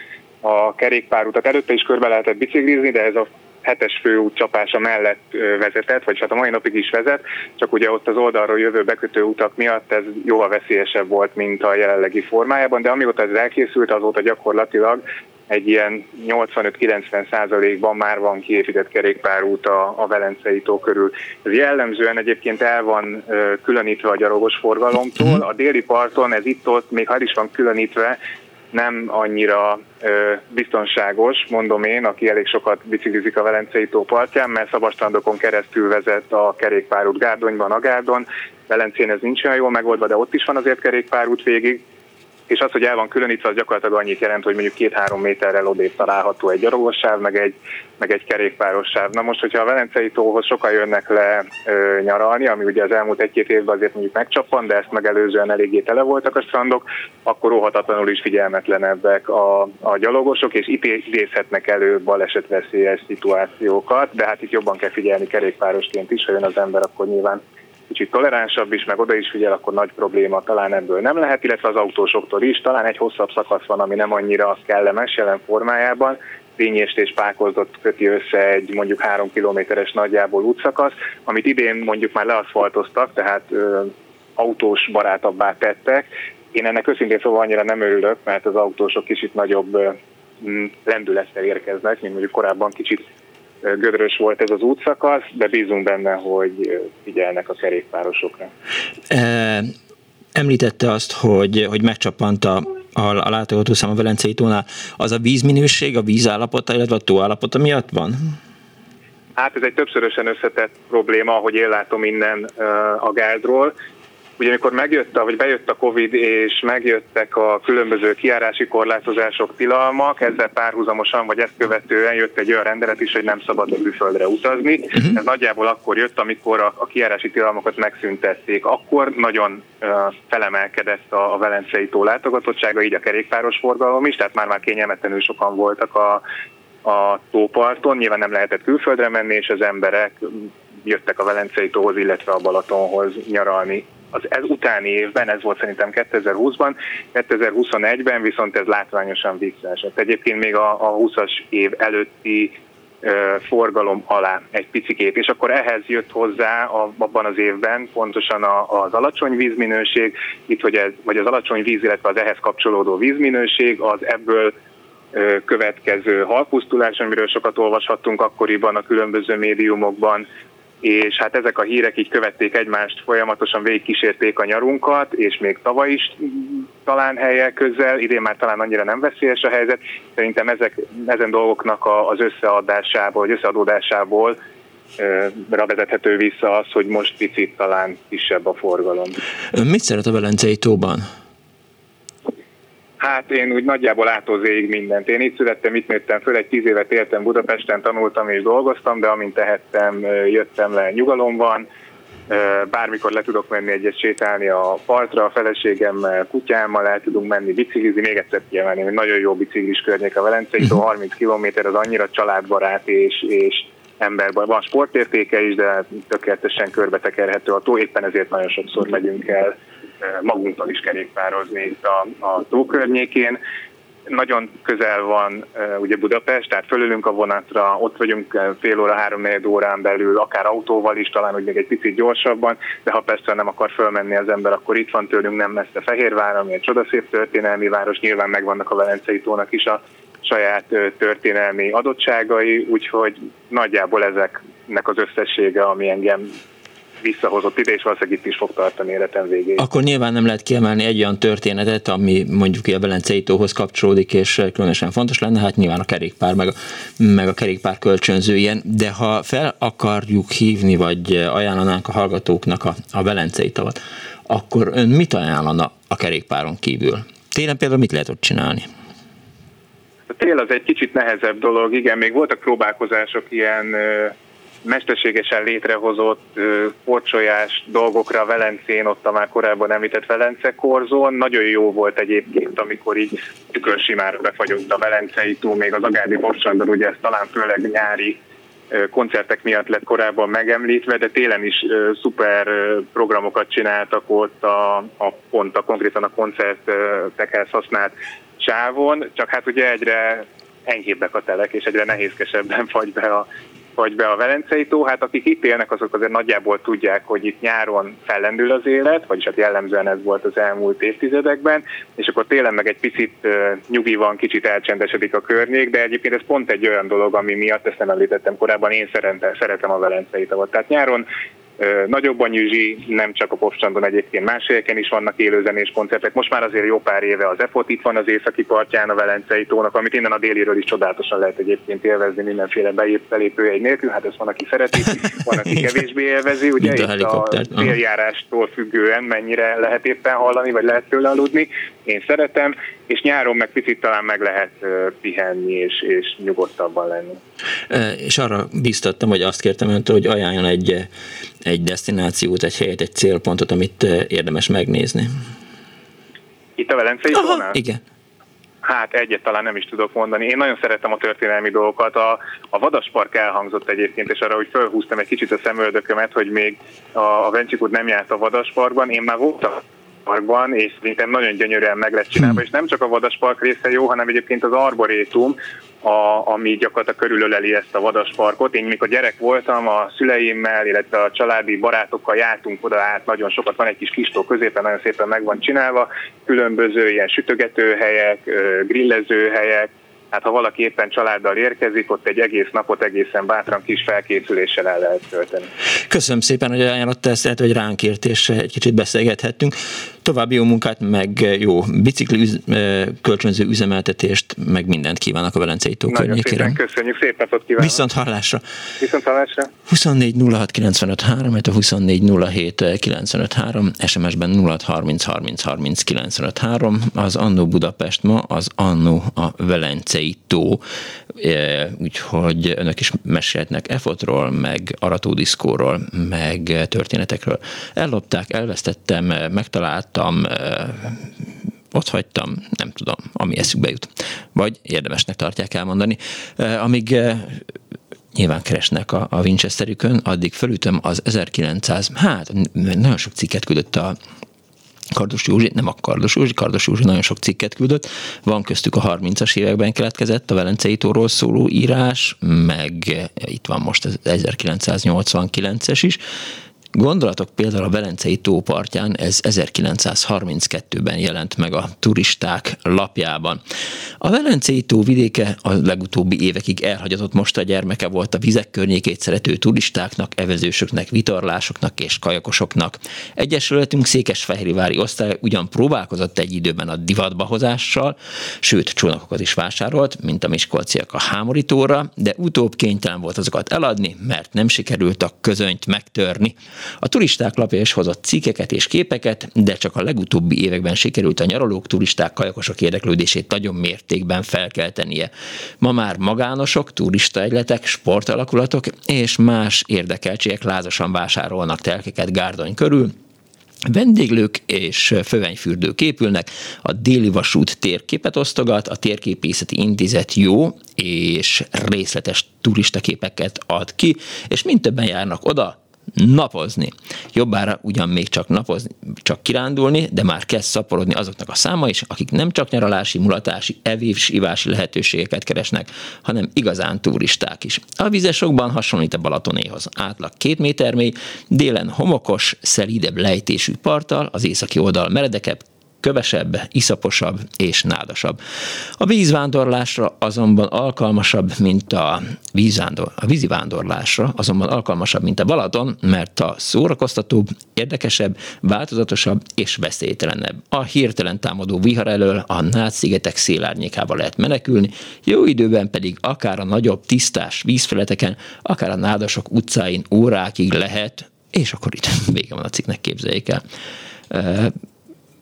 a kerékpárutat. Előtte is körbe lehetett biciklizni, de ez a hetes főút csapása mellett vezetett, vagy hát a mai napig is vezet, csak ugye ott az oldalról jövő bekötő utak miatt ez jóval veszélyesebb volt, mint a jelenlegi formájában, de amióta ez elkészült, azóta gyakorlatilag egy ilyen 85-90 százalékban már van kiépített kerékpárút a, a Velencei tó körül. Ez jellemzően egyébként el van ö, különítve a gyalogos forgalomtól. Mhm. A déli parton ez itt-ott, még ha is van különítve, nem annyira ö, biztonságos, mondom én, aki elég sokat biciklizik a Velencei tó partján, mert szabastrandokon keresztül vezet a kerékpárút Gárdonyban, Agárdon. Velencén ez nincs olyan jól megoldva, de ott is van azért kerékpárút végig és az, hogy el van különítve, az gyakorlatilag annyit jelent, hogy mondjuk két-három méterrel odébb található egy gyalogos sáv, meg egy, meg egy kerékpáros sáv. Na most, hogyha a Velencei tóhoz sokan jönnek le ö, nyaralni, ami ugye az elmúlt egy-két évben azért mondjuk megcsappan, de ezt megelőzően eléggé tele voltak a strandok, akkor óhatatlanul is figyelmetlenebbek a, a gyalogosok, és itt idézhetnek elő balesetveszélyes szituációkat, de hát itt jobban kell figyelni kerékpárosként is, ha jön az ember, akkor nyilván kicsit toleránsabb is, meg oda is figyel, akkor nagy probléma talán ebből nem lehet, illetve az autósoktól is. Talán egy hosszabb szakasz van, ami nem annyira kellemes jelen formájában, Fényést és Pákozdot köti össze egy mondjuk három kilométeres nagyjából útszakasz, amit idén mondjuk már leaszfaltoztak, tehát ö, autós barátabbá tettek. Én ennek őszintén szóval annyira nem örülök, mert az autósok kicsit nagyobb lendülettel érkeznek, mint mondjuk korábban kicsit gödrös volt ez az útszakasz, de bízunk benne, hogy figyelnek a kerékpárosokra. E, említette azt, hogy, hogy megcsapant a, a, a látogatószám a Velencei tónál. Az a vízminőség, a vízállapota, illetve a tó állapota miatt van? Hát ez egy többszörösen összetett probléma, ahogy én látom innen a gárdról. Ugye amikor megjött, vagy bejött a Covid, és megjöttek a különböző kiárási korlátozások, tilalmak, ezzel párhuzamosan, vagy ezt követően jött egy olyan rendelet is, hogy nem szabad a külföldre utazni. Uh-huh. Ez nagyjából akkor jött, amikor a, a kiárási tilalmakat megszüntették. Akkor nagyon uh, felemelkedett a, a Velencei tó látogatottsága, így a kerékpáros forgalom is, tehát már-már kényelmetlenül sokan voltak a, a tóparton, nyilván nem lehetett külföldre menni, és az emberek jöttek a Velencei tóhoz, illetve a Balatonhoz nyaralni az ez utáni évben, ez volt szerintem 2020-ban, 2021-ben viszont ez látványosan visszaesett. Egyébként még a, a 20-as év előtti forgalom alá egy picikét, és akkor ehhez jött hozzá a, abban az évben pontosan a, az alacsony vízminőség, itt, hogy ez, vagy az alacsony víz, illetve az ehhez kapcsolódó vízminőség, az ebből következő halpusztulás, amiről sokat olvashattunk akkoriban a különböző médiumokban, és hát ezek a hírek így követték egymást, folyamatosan végigkísérték a nyarunkat, és még tavaly is talán helyek közel, idén már talán annyira nem veszélyes a helyzet. Szerintem ezek, ezen dolgoknak az összeadásából, vagy összeadódásából vezethető vissza az, hogy most picit talán kisebb a forgalom. Ön mit szeret a Velencei tóban? Hát én úgy nagyjából átózéig mindent. Én itt születtem, itt nőttem föl, egy tíz évet éltem Budapesten, tanultam és dolgoztam, de amint tehettem, jöttem le, nyugalom van. Bármikor le tudok menni egyet sétálni a partra, a feleségemmel, kutyámmal el tudunk menni biciklizni. Még egyszer kiemelni, hogy nagyon jó biciklis környék a Velencei, 30 km az annyira családbarát és, és emberben. Van sportértéke is, de tökéletesen körbetekerhető a tó, éppen ezért nagyon sokszor megyünk el magunkkal is kerékpározni itt a, a tó környékén. Nagyon közel van ugye Budapest, tehát fölülünk a vonatra, ott vagyunk fél óra, három órán belül, akár autóval is, talán hogy még egy picit gyorsabban, de ha persze nem akar fölmenni az ember, akkor itt van tőlünk nem messze Fehérvár, ami egy csodaszép történelmi város, nyilván megvannak a Velencei tónak is a saját történelmi adottságai, úgyhogy nagyjából ezeknek az összessége, ami engem visszahozott ide, és valószínűleg itt is fog tartani életem végéig. Akkor nyilván nem lehet kiemelni egy olyan történetet, ami mondjuk a Velencei tóhoz kapcsolódik, és különösen fontos lenne, hát nyilván a kerékpár, meg a, meg a kerékpár kölcsönző ilyen, de ha fel akarjuk hívni, vagy ajánlanánk a hallgatóknak a, a Velencei tavat, akkor ön mit ajánlana a kerékpáron kívül? Télen például mit lehet ott csinálni? A tél az egy kicsit nehezebb dolog, igen, még voltak próbálkozások ilyen mesterségesen létrehozott porcsolyás dolgokra Velencén, ott a már korábban említett Velence korzón. Nagyon jó volt egyébként, amikor így tükörsimára befagyott a Velencei túl, még az Agádi Bobstrandon, ugye ez talán főleg nyári koncertek miatt lett korábban megemlítve, de télen is szuper programokat csináltak ott a, a pont a konkrétan a koncertekhez használt sávon, csak hát ugye egyre enyhébbek a telek, és egyre nehézkesebben fagy be a vagy be a Velencei tó, hát akik itt élnek, azok azért nagyjából tudják, hogy itt nyáron fellendül az élet, vagyis hát jellemzően ez volt az elmúlt évtizedekben, és akkor télen meg egy picit nyugi van, kicsit elcsendesedik a környék, de egyébként ez pont egy olyan dolog, ami miatt ezt nem említettem korábban, én szeretem, a Velencei tavat. Tehát nyáron Nagyobb a nyüzsi, nem csak a Popstrandon egyébként más helyeken is vannak élőzenés koncertek. Most már azért jó pár éve az EFOT itt van az északi partján, a Velencei tónak, amit innen a déliről is csodálatosan lehet egyébként élvezni mindenféle belépő egy nélkül. Hát ezt van, aki szereti, van, aki kevésbé élvezi. Ugye itt a déljárástól függően mennyire lehet éppen hallani, vagy lehet tőle aludni. Én szeretem, és nyáron meg picit talán meg lehet pihenni és, és nyugodtabban lenni. És arra biztattam, hogy azt kértem öntől, hogy ajánljon egy egy destinációt, egy helyet, egy célpontot, amit érdemes megnézni? Itt a Velencei tónál? Igen. Hát egyet talán nem is tudok mondani. Én nagyon szeretem a történelmi dolgokat. A, a Vadaspark elhangzott egyébként, és arra, hogy felhúztam egy kicsit a szemöldökömet, hogy még a, a Vencsikút nem járt a Vadasparkban. Én már voltam parkban, és szerintem nagyon gyönyörűen meg lett csinálva, hmm. és nem csak a vadaspark része jó, hanem egyébként az arborétum, a, ami gyakorlatilag körülöleli ezt a vadasparkot. Én mikor gyerek voltam, a szüleimmel, illetve a családi barátokkal jártunk oda át, nagyon sokat van egy kis kistó középen, nagyon szépen meg van csinálva, különböző ilyen sütögetőhelyek, grillezőhelyek, hát ha valaki éppen családdal érkezik, ott egy egész napot egészen bátran kis felkészüléssel el lehet tölteni. Köszönöm szépen, hogy ajánlotta ezt, lehet, hogy ránk ért, és egy kicsit beszélgethettünk. További jó munkát, meg jó bicikli kölcsönző üzemeltetést, meg mindent kívánok a Velencei tó szépen köszönjük, szép napot kívánok. Viszont hallásra. Viszont hallásra. 24 06 95 3, a 24 07 95 3, SMS-ben 06 30 30 30 95 3, az Annó Budapest ma, az Annó a Velencei tó, úgyhogy önök is mesélhetnek Efotról, meg Aratódiszkóról, meg történetekről. Ellopták, elvesztettem, megtalált láttam, ott hagytam, nem tudom, ami eszükbe jut. Vagy érdemesnek tartják elmondani. Amíg nyilván keresnek a, a Winchesterükön, addig felütöm az 1900, hát nagyon sok cikket küldött a Kardos Józsi, nem a Kardos Józsi, Kardos Józsi nagyon sok cikket küldött, van köztük a 30-as években keletkezett a Velencei tóról szóló írás, meg itt van most az 1989-es is, Gondolatok például a Velencei tópartján, ez 1932-ben jelent meg a turisták lapjában. A Velencei tó vidéke a legutóbbi évekig elhagyatott most a gyermeke volt a vizek környékét szerető turistáknak, evezősöknek, vitorlásoknak és kajakosoknak. Egyesületünk Székesfehérvári osztály ugyan próbálkozott egy időben a divatbahozással, sőt csónakokat is vásárolt, mint a miskolciak a Hámorítóra, de utóbb kénytelen volt azokat eladni, mert nem sikerült a közönyt megtörni. A turisták lapja is hozott cikkeket és képeket, de csak a legutóbbi években sikerült a nyaralók, turisták, kajakosok érdeklődését nagyon mértékben felkeltenie. Ma már magánosok, turista egyletek, sportalakulatok és más érdekeltségek lázasan vásárolnak telkeket Gárdony körül, Vendéglők és fővenyfürdők épülnek, a déli vasút térképet osztogat, a térképészeti intézet jó és részletes turistaképeket ad ki, és mind többen járnak oda, napozni. Jobbára ugyan még csak napozni, csak kirándulni, de már kezd szaporodni azoknak a száma is, akik nem csak nyaralási, mulatási, evés, ivási lehetőségeket keresnek, hanem igazán turisták is. A vizesokban hasonlít a Balatonéhoz. Átlag két méter mély, délen homokos, szelídebb lejtésű parttal, az északi oldal meredekebb, kövesebb, iszaposabb és nádasabb. A vízvándorlásra azonban alkalmasabb, mint a, vízvándor, a vízi vándorlásra azonban alkalmasabb, mint a Balaton, mert a szórakoztatóbb, érdekesebb, változatosabb és veszélytelenebb. A hirtelen támadó vihar elől a Nád-szigetek szélárnyékába lehet menekülni, jó időben pedig akár a nagyobb tisztás vízfeleteken, akár a nádasok utcáin órákig lehet, és akkor itt vége van a cikknek, képzeljék el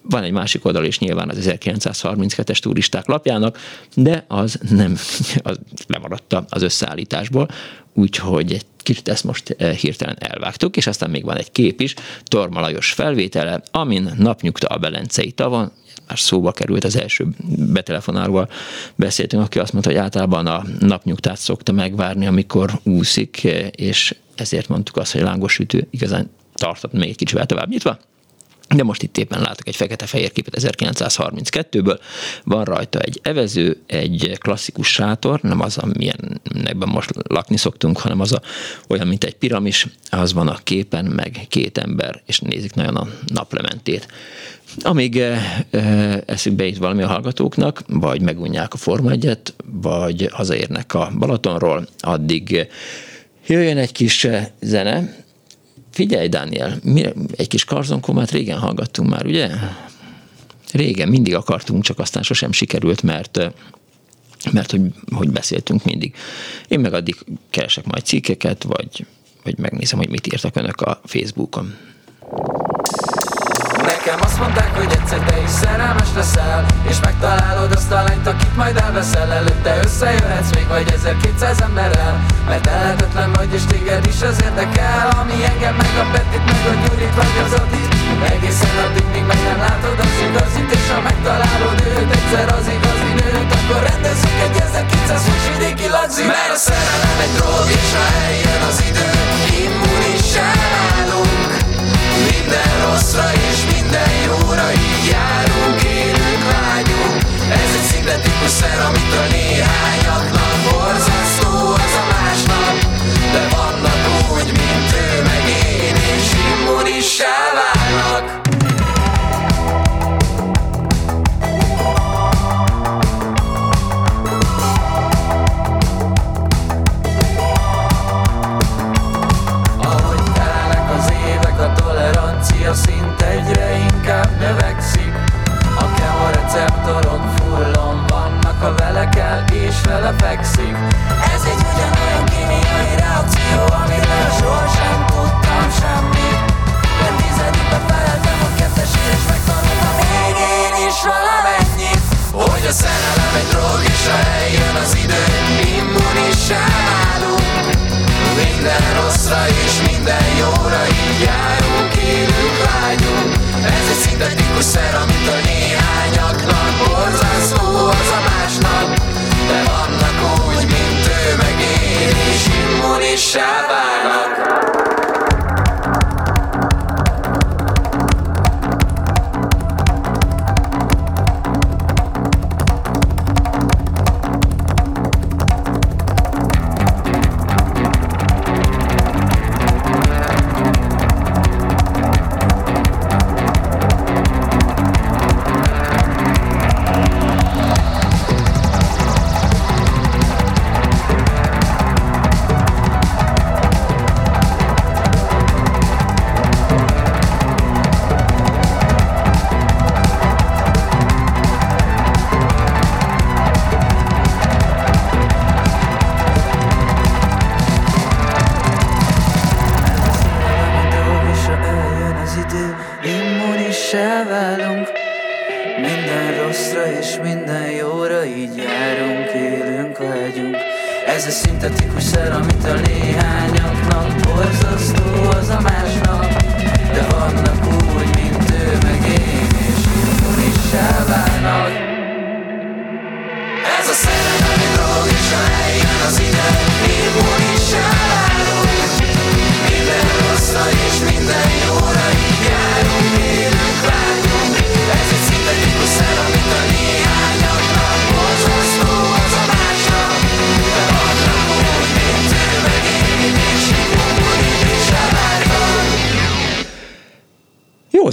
van egy másik oldal is nyilván az 1932-es turisták lapjának, de az nem az lemaradt az összeállításból, úgyhogy egy kicsit ezt most hirtelen elvágtuk, és aztán még van egy kép is, Torma Lajos felvétele, amin napnyugta a Belencei tavon, már szóba került az első betelefonálóval beszéltünk, aki azt mondta, hogy általában a napnyugtát szokta megvárni, amikor úszik, és ezért mondtuk azt, hogy lángos ütő igazán tartott még egy kicsivel tovább nyitva. De most itt éppen látok egy fekete-fehér képet 1932-ből, van rajta egy evező, egy klasszikus sátor, nem az, amilyenekben most lakni szoktunk, hanem az a, olyan, mint egy piramis, az van a képen, meg két ember, és nézik nagyon a naplementét. Amíg e, e, eszükbe jut valami a hallgatóknak, vagy megunják a Forma 1 vagy hazaérnek a Balatonról, addig jöjjön egy kis zene, Figyelj, Dániel, mi, egy kis karzonkomát régen hallgattunk már, ugye? Régen mindig akartunk, csak aztán sosem sikerült, mert mert hogy, hogy beszéltünk mindig. Én meg addig keresek majd cikkeket, vagy, vagy megnézem, hogy mit írtak önök a Facebookon. Nekem azt mondták, hogy egyszer te is szerelmes leszel És megtalálod azt a lányt, akit majd elveszel. Előtte összejöhetsz még vagy 1200 emberrel Mert elhetetlen vagy és téged is az érdekel. Ami engem meg a Petit, meg a Gyurit vagy az Adit. Egészen addig, míg meg nem látod az igazit És ha megtalálod őt egyszer az igazi nőt Akkor rendezzük egy 1200 vidéki lagzit. Mert a szerelem egy drog és ha eljön az idő Immunissá válunk minden rosszra és minden jóra így járunk, élünk, vágyunk Ez egy szintetikus szer, amitől néhányaknak borzasztó az a másnap De vannak úgy, mint ő meg én, és immunissá válnak kell és vele fekszik. Ez egy ugyanolyan kémiai reakció, amiről sohasem tudtam semmit. De tizedikbe feleltem a kettesére és megtanultam még én is valamennyit Hogy a szerelem egy drog és ha eljön az idő Immunissá válunk minden rosszra és minden jóra így járunk, élünk, vágyunk. Ez egy szintetikus szer, amit a néhányaknak borzasztó az a másnak De vannak úgy, mint ő meg én, és immunissá válnak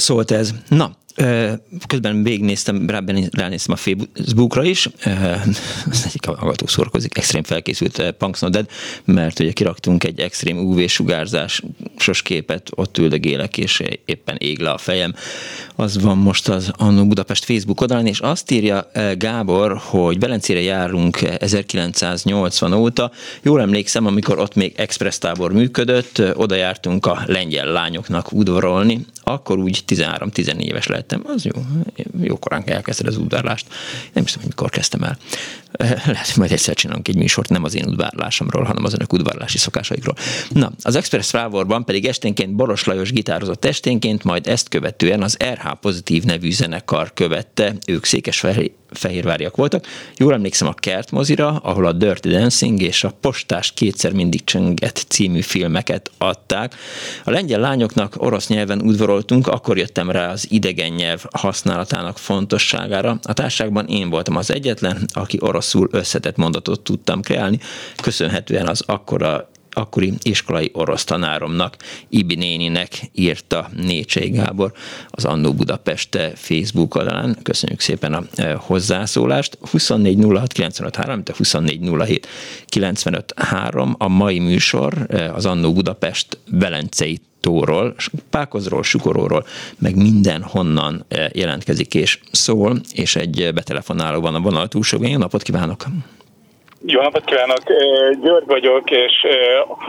szólt ez. Na, közben végignéztem, ránéztem a Facebookra is, az egyik hallgató szorkozik, extrém felkészült Punks Dead, mert ugye kiraktunk egy extrém UV-sugárzásos képet, ott üldögélek, és éppen ég le a fejem. Az van most az Annó Budapest Facebook oldalán, és azt írja Gábor, hogy Belencére járunk 1980 óta. Jól emlékszem, amikor ott még express tábor működött, oda jártunk a lengyel lányoknak udvarolni, akkor úgy 13-14 éves lettem, az jó, jó korán elkezdted az udvarlást. Nem is tudom, mikor kezdtem el. Lehet, hogy majd egyszer csinálunk egy műsort, nem az én udvarlásomról, hanem az önök udvarlási szokásaikról. Na, az Express Frávorban pedig esténként Boros Lajos gitározott esténként, majd ezt követően az RH Pozitív nevű zenekar követte, ők székes fehérváriak voltak. Jól emlékszem a Kertmozira, ahol a Dirty Dancing és a Postás kétszer mindig csönget című filmeket adták. A lengyel lányoknak orosz nyelven udvaroltunk, akkor jöttem rá az idegen nyelv használatának fontosságára. A társágban én voltam az egyetlen, aki oroszul összetett mondatot tudtam kreálni, köszönhetően az akkora akkori iskolai orosz tanáromnak, Ibi néninek írta Nécsei Gábor az Annó Budapest Facebook oldalán. Köszönjük szépen a e, hozzászólást. 24 06 95 a 24 a mai műsor e, az Annó Budapest Velencei tóról, Pákozról, Sukoróról, meg minden honnan e, jelentkezik és szól, és egy betelefonáló van a vonal túlsó. Jó napot kívánok! Jó napot kívánok! György vagyok, és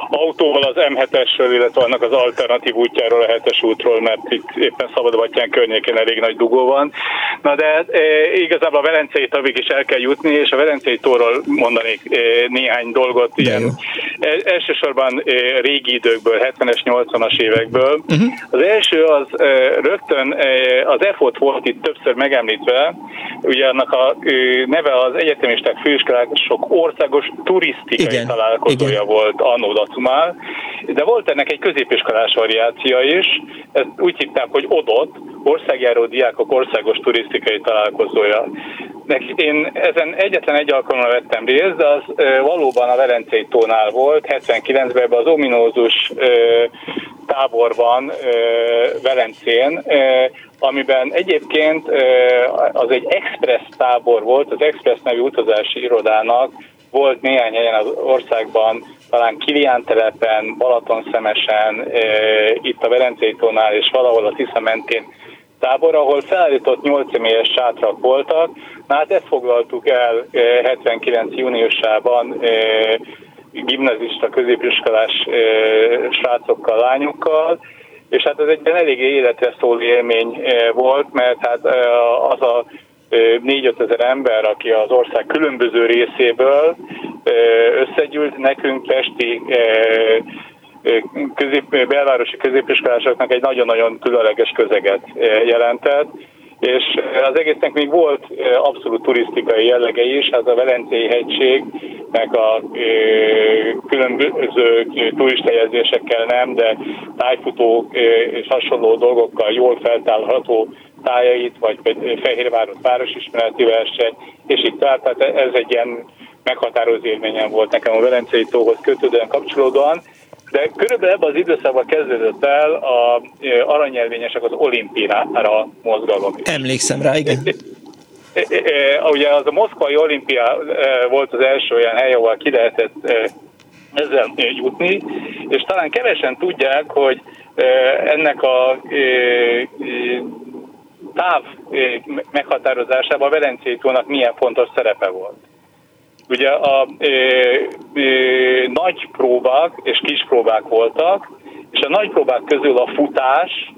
autóval az M7-esről, illetve annak az alternatív útjáról, a 7-es útról, mert itt éppen Szabadbattyán környékén elég nagy dugó van. Na de igazából a Velencei tavig is el kell jutni, és a Velencei tóról mondanék néhány dolgot. Ilyen, elsősorban régi időkből, 70-es, 80-as évekből. Uh-huh. Az első az rögtön az EFOT volt itt többször megemlítve, ugye annak a neve az egyetemisták főiskolások országos turisztikai igen, találkozója igen. volt Annó Dacumál, de volt ennek egy középiskolás variácia is, ezt úgy hívták, hogy ODOT, Országjáró Diákok Országos Turisztikai Találkozója. Én ezen egyetlen egy alkalommal vettem részt, de az valóban a Velencei tónál volt, 79-ben az ominózus táborban Velencén, amiben egyébként az egy express tábor volt, az Express nevű utazási irodának volt néhány helyen az országban, talán Kilián telepen, Balatonszemesen, itt a Velencei tónál és valahol a Tisza mentén tábor, ahol felállított 8 személyes sátrak voltak. Na hát ezt foglaltuk el 79. júniusában gimnazista, középiskolás srácokkal, lányokkal, és hát ez egy eléggé életre szóló élmény volt, mert hát az a 4-5 ezer ember, aki az ország különböző részéből összegyűlt nekünk Pesti közép, belvárosi középiskolásoknak egy nagyon-nagyon különleges közeget jelentett, és az egésznek még volt abszolút turisztikai jellege is, hát a Velencei hegységnek a különböző turistajegyzésekkel nem, de tájfutó és hasonló dolgokkal jól feltálható tájait, vagy Fehérvárot városismereti verseny, és itt tehát ez egy ilyen meghatározó élményem volt nekem a Velencei tóhoz kötődően kapcsolódóan, de körülbelül ebben az időszakban kezdődött el a aranyelvényesek az olimpiára mozgalom. Emlékszem rá, igen. Ugye az a moszkvai olimpia volt az első olyan hely, ahol ki lehetett ezzel jutni, és talán kevesen tudják, hogy ennek a táv meghatározásában a Velencei tónak milyen fontos szerepe volt. Ugye a ö, ö, nagy próbák és kis próbák voltak, és a nagy próbák közül a futás,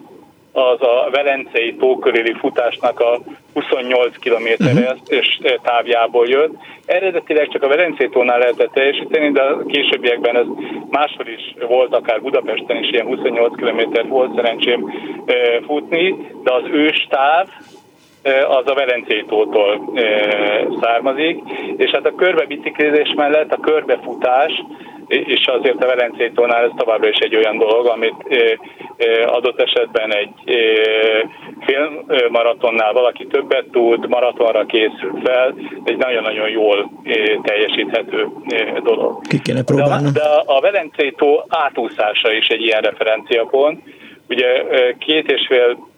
az a Velencei tóköréli futásnak a 28 kilométeres uh-huh. és távjából jött. Eredetileg csak a Velencei tónál lehetett teljesíteni, de a későbbiekben ez máshol is volt, akár Budapesten is ilyen 28 kilométer volt szerencsém futni, de az őstáv az a Velencei tótól származik, és hát a körbebiciklizés mellett a körbefutás, és azért a Velencei tónál ez továbbra is egy olyan dolog, amit adott esetben egy fél maratonnál valaki többet tud, maratonra készül fel, egy nagyon-nagyon jól teljesíthető dolog. Ki kéne próbálni. De, de a Velencei tó átúszása is egy ilyen referenciapont. Ugye két és fél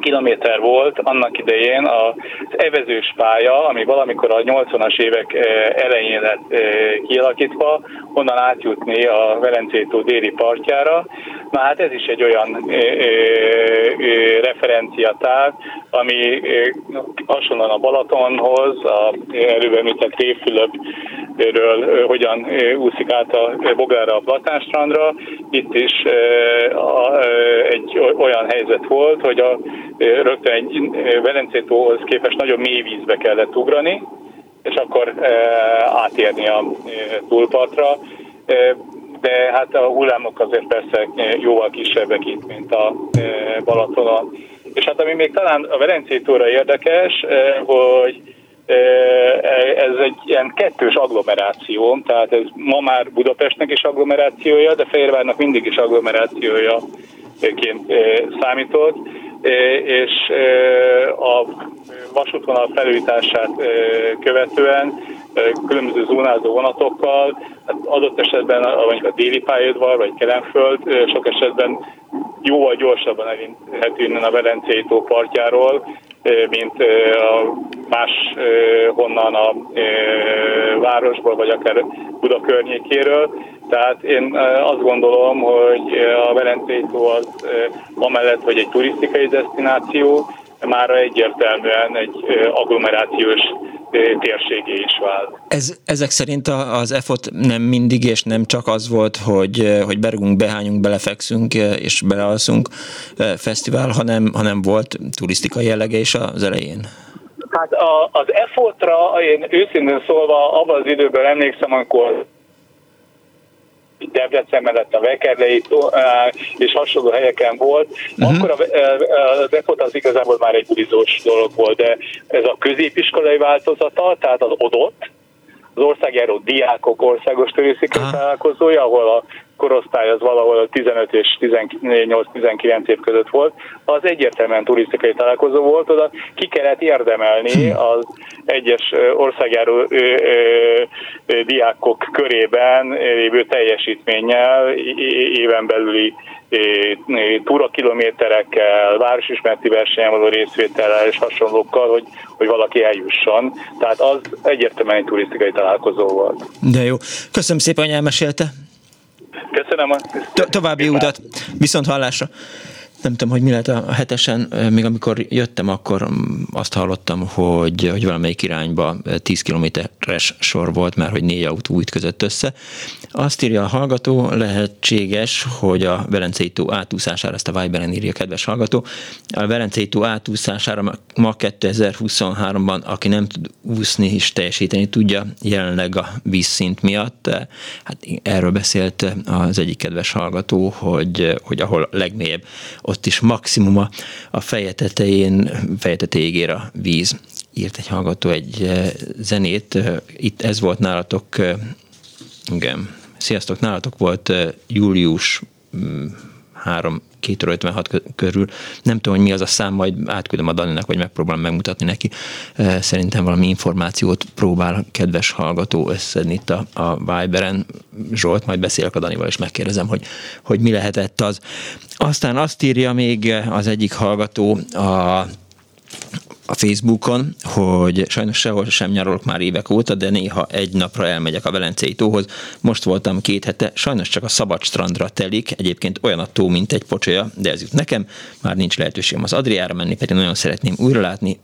kilométer volt annak idején az evezős pálya, ami valamikor a 80-as évek elején lett kialakítva, onnan átjutni a Velencétó déli partjára. Na hát ez is egy olyan referenciatáv, ami hasonlóan a Balatonhoz, a előbb említett Révfülöpről hogyan úszik át a Bogára a Platánstrandra. Itt is egy olyan helyzet volt, hogy a rögtön egy Velencétóhoz képest nagyon mély vízbe kellett ugrani, és akkor átérni a túlpartra. De hát a hullámok azért persze jóval kisebbek itt, mint a Balatonon. És hát ami még talán a Velencétóra érdekes, hogy ez egy ilyen kettős agglomeráció, tehát ez ma már Budapestnek is agglomerációja, de Fehérvárnak mindig is agglomerációja ként számított, és a vasútvonal felújítását követően különböző zónázó vonatokkal, hát adott esetben mondjuk a déli pályaudvar vagy Kelenföld sok esetben jóval gyorsabban elindulhat innen a Velencei tó partjáról, mint a más honnan a városból, vagy akár Buda környékéről. Tehát én azt gondolom, hogy a Velencei tó az amellett, hogy egy turisztikai destináció, már egyértelműen egy agglomerációs térségé is vált. Ez, ezek szerint az EFOT nem mindig és nem csak az volt, hogy, hogy berugunk, behányunk, belefekszünk és belealszunk fesztivál, hanem, hanem volt turisztikai jellege is az elején? Hát a, az EFOT-ra én őszintén szólva abban az időben emlékszem, amikor Debrecen mellett a Vekerlei és hasonló helyeken volt, uh-huh. akkor a, a Vekot az igazából már egy burizós dolog volt, de ez a középiskolai változata, tehát az odott, az országjáró diákok országos turisztikai találkozója, ahol a korosztály az valahol 15 és 18-19 év között volt, az egyértelműen turisztikai találkozó volt, oda ki kellett érdemelni hm. az egyes országjáró ö, ö, diákok körében lévő teljesítménnyel, éven belüli túrakilométerekkel, városismereti versenyen való részvétellel és hasonlókkal, hogy, hogy valaki eljusson. Tehát az egyértelműen egy turisztikai találkozó volt. De jó. Köszönöm szépen, hogy elmesélte. Köszönöm. A... To- további utat. Viszont hallásra nem tudom, hogy mi lehet a hetesen, még amikor jöttem, akkor mm, azt hallottam, hogy, hogy valamelyik irányba 10 kilométeres sor volt, mert hogy négy autó ütközött össze. Azt írja a hallgató, lehetséges, hogy a Velencei tó átúszására, ezt a Viberen írja a kedves hallgató, a Velencei tó átúszására ma 2023-ban, aki nem tud úszni és teljesíteni tudja, jelenleg a vízszint miatt. Hát erről beszélt az egyik kedves hallgató, hogy, hogy ahol legmélyebb ott is maximum a, a feje tetején, feje tetejéig ér a víz. Írt egy hallgató egy zenét, itt ez volt nálatok, igen, sziasztok, nálatok volt július 3 mm, 2 56 körül. Nem tudom, hogy mi az a szám, majd átküldöm a Daninak, vagy megpróbálom megmutatni neki. Szerintem valami információt próbál kedves hallgató összedni itt a, a Viberen. Zsolt, majd beszélek a Danival, és megkérdezem, hogy, hogy mi lehetett az. Aztán azt írja még az egyik hallgató a a Facebookon, hogy sajnos sehol sem nyarolok már évek óta, de néha egy napra elmegyek a Velencei tóhoz. Most voltam két hete, sajnos csak a szabad strandra telik, egyébként olyan a tó, mint egy pocsolya, de ez jut nekem, már nincs lehetőségem az Adriára menni, pedig nagyon szeretném újra látni,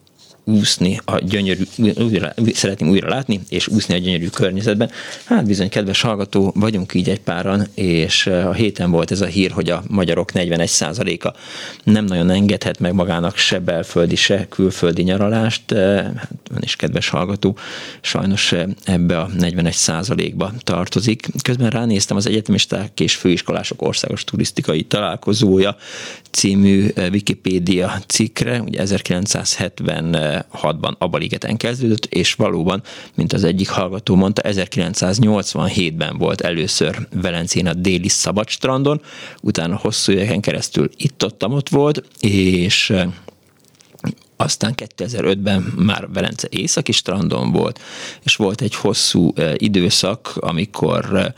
úszni a gyönyörű, újra, szeretném újra látni, és úszni a gyönyörű környezetben. Hát bizony, kedves hallgató, vagyunk így egy páran, és a héten volt ez a hír, hogy a magyarok 41%-a nem nagyon engedhet meg magának se belföldi, se külföldi nyaralást. Hát ön is kedves hallgató, sajnos ebbe a 41%-ba tartozik. Közben ránéztem az egyetemisták és főiskolások országos turisztikai találkozója című Wikipédia cikkre, ugye 1970 2006-ban Abaligeten kezdődött, és valóban, mint az egyik hallgató mondta, 1987-ben volt először Velencén a déli szabadstrandon, utána hosszú éveken keresztül itt-ott ott volt, és aztán 2005-ben már Velence északi strandon volt, és volt egy hosszú időszak, amikor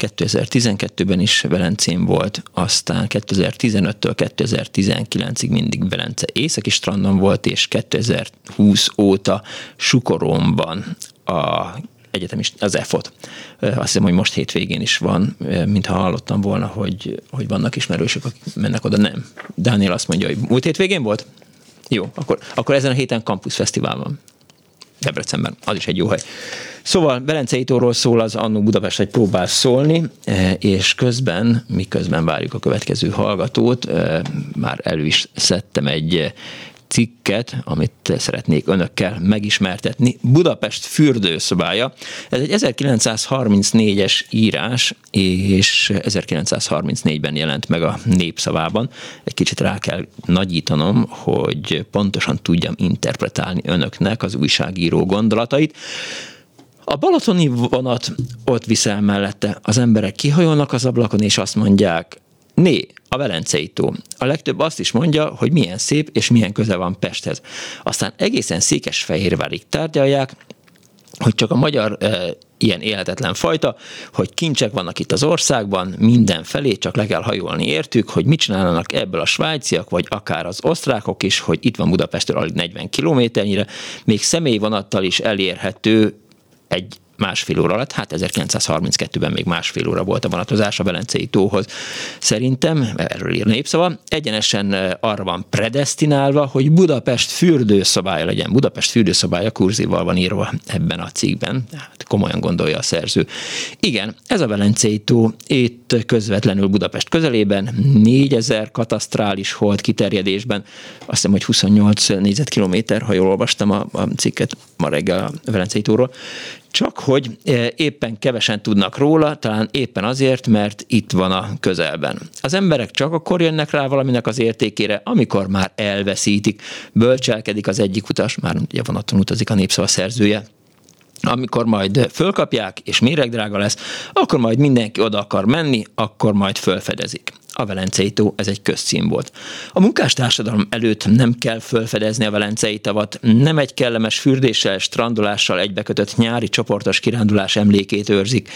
2012-ben is Velencén volt, aztán 2015-től 2019-ig mindig Velence északi strandon volt, és 2020 óta Sukoromban a egyetemis, az EFOT. Azt hiszem, hogy most hétvégén is van, mintha hallottam volna, hogy, hogy vannak ismerősök, akik mennek oda. Nem. Dániel azt mondja, hogy múlt hétvégén volt? Jó, akkor, akkor ezen a héten Campus Fesztivál van. Debrecenben, az is egy jó hely. Szóval Belencei tóról szól az Annó Budapest, hogy próbál szólni, és közben, miközben várjuk a következő hallgatót, már elő is szedtem egy cikket, amit szeretnék önökkel megismertetni. Budapest fürdőszobája. Ez egy 1934-es írás, és 1934-ben jelent meg a népszavában. Egy kicsit rá kell nagyítanom, hogy pontosan tudjam interpretálni önöknek az újságíró gondolatait. A balatoni vonat ott viszel mellette, az emberek kihajolnak az ablakon, és azt mondják, Né, a Velencei tó. A legtöbb azt is mondja, hogy milyen szép és milyen közel van Pesthez. Aztán egészen Székesfehérvárig tárgyalják, hogy csak a magyar e, ilyen élhetetlen fajta, hogy kincsek vannak itt az országban, mindenfelé, csak le kell hajolni értük, hogy mit csinálnak ebből a svájciak, vagy akár az osztrákok is, hogy itt van Budapestről alig 40 kilométernyire, még személyvonattal is elérhető egy másfél óra alatt, hát 1932-ben még másfél óra volt a vonatozás a Velencei tóhoz. Szerintem, erről ír népszava, egyenesen arra van predestinálva, hogy Budapest fürdőszobája legyen. Budapest fürdőszobája kurzívval van írva ebben a cikkben. Hát komolyan gondolja a szerző. Igen, ez a Velencei tó itt közvetlenül Budapest közelében, 4000 katasztrális hold kiterjedésben, azt hiszem, hogy 28 négyzetkilométer, ha jól olvastam a, a cikket ma reggel a Velencei tóról, csak hogy e, éppen kevesen tudnak róla, talán éppen azért, mert itt van a közelben. Az emberek csak akkor jönnek rá valaminek az értékére, amikor már elveszítik. Bölcselkedik az egyik utas, már ugye vonaton utazik a népszava szerzője, amikor majd fölkapják, és méregdrága lesz, akkor majd mindenki oda akar menni, akkor majd fölfedezik a Velencei tó, ez egy közcím volt. A munkástársadalom előtt nem kell fölfedezni a Velencei tavat, nem egy kellemes fürdéssel, strandolással egybekötött nyári csoportos kirándulás emlékét őrzik.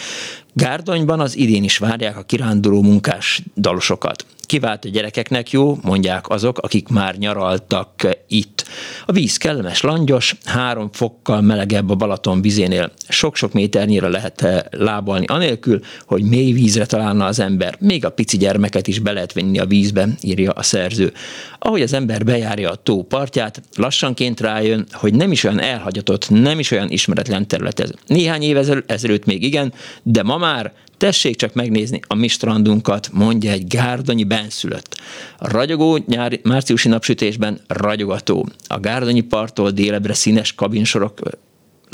Gárdonyban az idén is várják a kiránduló munkás dalosokat. Kivált a gyerekeknek jó, mondják azok, akik már nyaraltak itt. A víz kellemes langyos, három fokkal melegebb a Balaton vizénél. Sok-sok méternyire lehet lábalni, anélkül, hogy mély vízre találna az ember. Még a pici gyermeket is be lehet venni a vízbe, írja a szerző. Ahogy az ember bejárja a tó partját, lassanként rájön, hogy nem is olyan elhagyatott, nem is olyan ismeretlen terület ez. Néhány év ezelőtt még igen, de ma már Tessék csak megnézni a mi strandunkat, mondja egy gárdonyi benszülött. A ragyogó nyári, márciusi napsütésben ragyogató. A gárdonyi parttól délebre színes kabinsorok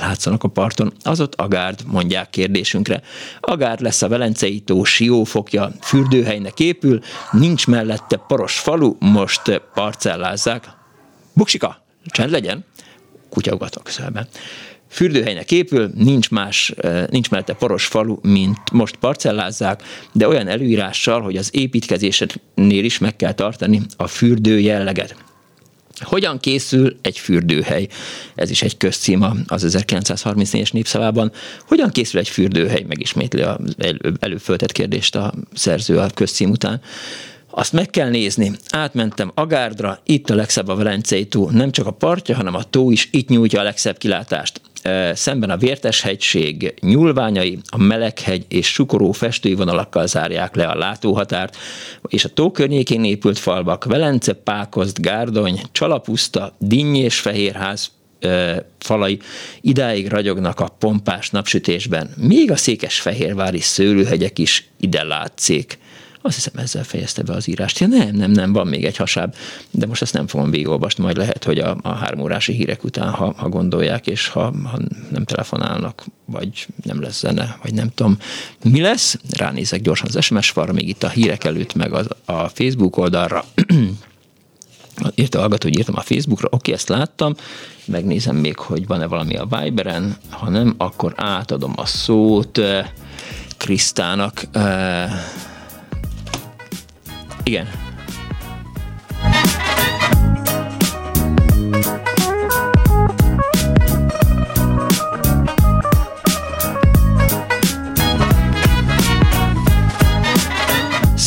látszanak a parton, az ott Agárd, mondják kérdésünkre. Agárd lesz a Velencei tó siófokja, fürdőhelynek épül, nincs mellette poros falu, most parcellázzák. Buksika, csend legyen, kutyaugatok szőben fürdőhelynek épül, nincs más, nincs mellette poros falu, mint most parcellázzák, de olyan előírással, hogy az építkezésnél is meg kell tartani a fürdő jelleget. Hogyan készül egy fürdőhely? Ez is egy közcíma az 1934-es népszavában. Hogyan készül egy fürdőhely? Megismétli az előföltett kérdést a szerző a közcím után. Azt meg kell nézni. Átmentem Agárdra, itt a legszebb a Velencei tó. Nem csak a partja, hanem a tó is itt nyújtja a legszebb kilátást szemben a Vérteshegység nyúlványai, a Meleghegy és Sukoró festői vonalakkal zárják le a látóhatárt, és a tó környékén épült falvak Velence, Pákozd, Gárdony, Csalapuszta, Dinny és Fehérház falai idáig ragyognak a pompás napsütésben. Még a székesfehérvári szőlőhegyek is ide látszik. Azt hiszem ezzel fejezte be az írást. Ja, nem, nem, nem, van még egy hasáb, de most ezt nem fogom végigolvasni, majd lehet, hogy a, a három órási hírek után, ha, ha gondolják, és ha, ha nem telefonálnak, vagy nem lesz zene, vagy nem tudom, mi lesz, ránézek gyorsan az SMS falra, még itt a hírek előtt, meg az, a Facebook oldalra, írta a hallgató, hogy írtam a Facebookra, oké, ezt láttam, megnézem még, hogy van-e valami a Viberen, ha nem, akkor átadom a szót eh, Krisztának. Eh, igen.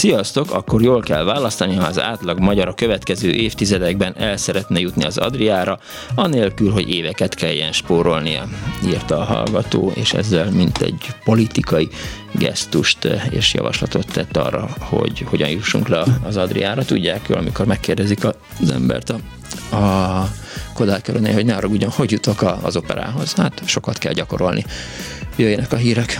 Sziasztok, akkor jól kell választani, ha az átlag magyar a következő évtizedekben el szeretne jutni az Adriára, anélkül, hogy éveket kelljen spórolnia, írta a hallgató, és ezzel mint egy politikai gesztust és javaslatot tett arra, hogy hogyan jussunk le az Adriára. Tudják amikor megkérdezik az embert a, a Kodály hogy ne ugyan, hogy jutok az operához. Hát sokat kell gyakorolni. Jöjjenek a hírek.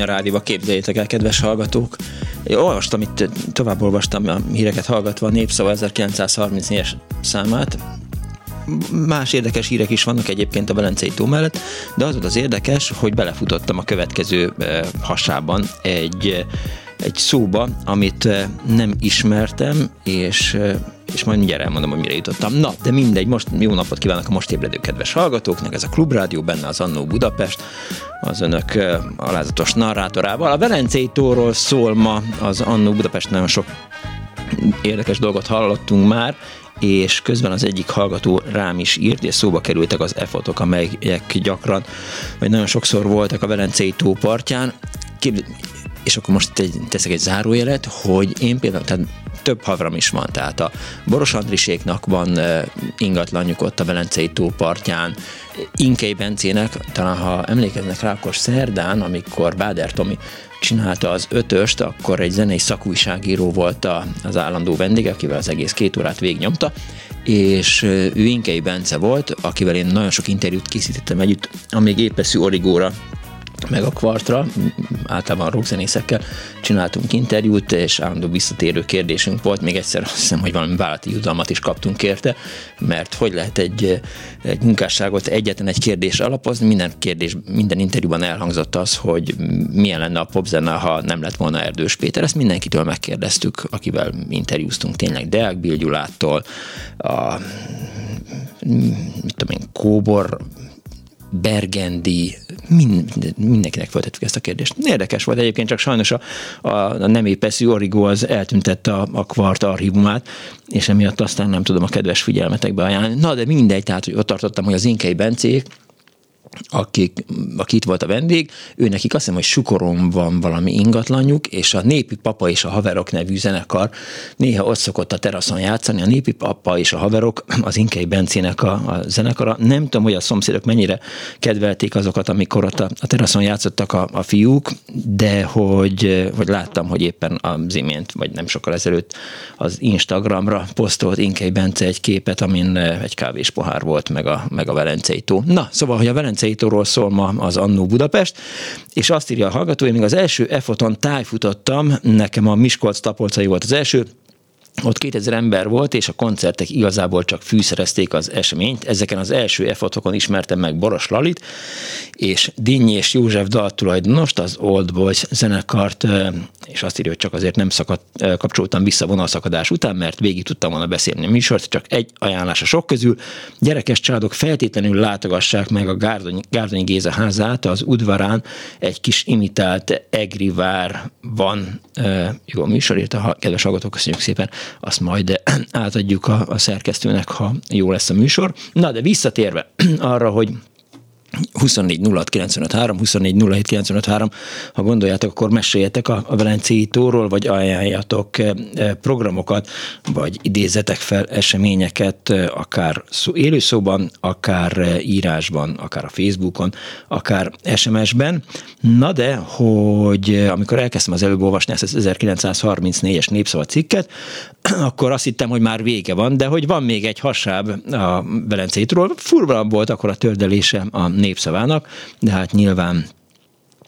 A rádióba, képzeljétek el, kedves hallgatók. Én olvastam itt, tovább olvastam a híreket hallgatva a Népszava 1934-es számát, más érdekes hírek is vannak egyébként a Velencei tó mellett, de az volt az érdekes, hogy belefutottam a következő hasában egy, egy szóba, amit nem ismertem, és és majd mindjárt elmondom, hogy mire jutottam. Na, de mindegy, most jó napot kívánok a most ébredő kedves hallgatóknak, ez a Klubrádió, benne az Annó Budapest, az önök alázatos narrátorával. A Velencei tóról szól ma az Annó Budapest, nagyon sok érdekes dolgot hallottunk már, és közben az egyik hallgató rám is írt, és szóba kerültek az e-fotok, amelyek gyakran, vagy nagyon sokszor voltak a Velencei tó partján. És akkor most egy, teszek egy zárójelet, hogy én például, tehát több havram is van, tehát a Boros Andriséknak van ingatlanjuk ott a Velencei tópartján, Inkei Bencének, talán ha emlékeznek rá, akkor szerdán, amikor Báder Tomi csinálta az ötöst, akkor egy zenei szakújságíró volt a, az állandó vendég, akivel az egész két órát végignyomta, és ő Inkei Bence volt, akivel én nagyon sok interjút készítettem együtt, amíg épeszű origóra meg a kvartra, általában rockzenészekkel csináltunk interjút, és állandó visszatérő kérdésünk volt, még egyszer azt hiszem, hogy valami vállalati jutalmat is kaptunk érte, mert hogy lehet egy, egy munkásságot egyetlen egy kérdés alapozni, minden kérdés, minden interjúban elhangzott az, hogy milyen lenne a popzene, ha nem lett volna Erdős Péter, ezt mindenkitől megkérdeztük, akivel interjúztunk tényleg, Deák Bill Gyulától, a mit tudom én, Kóbor Bergendi, mind, mindenkinek föltettük ezt a kérdést. Érdekes volt egyébként, csak sajnos a, a, a nem épeszű Origo az eltüntette a, a kvart archívumát, és emiatt aztán nem tudom a kedves figyelmetekbe ajánlani. Na, de mindegy, tehát hogy ott tartottam, hogy az Inkei Bencék, akik, aki itt volt a vendég, ő nekik azt hiszem, hogy Sukoron van valami ingatlanjuk, és a Népi Papa és a Haverok nevű zenekar néha ott szokott a teraszon játszani, a Népi Papa és a Haverok, az Inkei Bencének a, a zenekara. Nem tudom, hogy a szomszédok mennyire kedvelték azokat, amikor ott a, a teraszon játszottak a, a fiúk, de hogy, hogy láttam, hogy éppen az imént, vagy nem sokkal ezelőtt az Instagramra posztolt Inkei Bence egy képet, amin egy kávés pohár volt, meg a, meg a Velencei tó. Na, szóval, hogy a Velencei Szétóról szól ma az Annó Budapest, és azt írja a hallgató, én még az első EFOTon tájfutottam, nekem a Miskolc Tapolcai volt az első, ott 2000 ember volt, és a koncertek igazából csak fűszerezték az eseményt. Ezeken az első efotokon ismertem meg Boros Lalit, és Dinnyi és József daltulajdonost, az Old Boys zenekart, és azt írja, hogy csak azért nem szakadt, kapcsoltam vissza vonalszakadás után, mert végig tudtam volna beszélni a műsort, csak egy ajánlás a sok közül. Gyerekes családok feltétlenül látogassák meg a Gárdonyi, Gárdonyi Géza házát, az udvarán egy kis imitált egrivár van. Jó, műsor írta, kedves hallgatók, köszönjük szépen azt majd átadjuk a, a szerkesztőnek, ha jó lesz a műsor. Na, de visszatérve arra, hogy 24 06 953, 24 07 953, ha gondoljátok, akkor meséljetek a, Velencei tóról, vagy ajánljatok eh, eh, programokat, vagy idézetek fel eseményeket, eh, akár szó, élőszóban, akár írásban, akár a Facebookon, akár SMS-ben. Na de, hogy amikor elkezdtem az előbb olvasni ezt az 1934-es népszava cikket, akkor azt hittem, hogy már vége van, de hogy van még egy hasáb a Velencei tóról. Furva volt akkor a tördelése a népszavának, de hát nyilván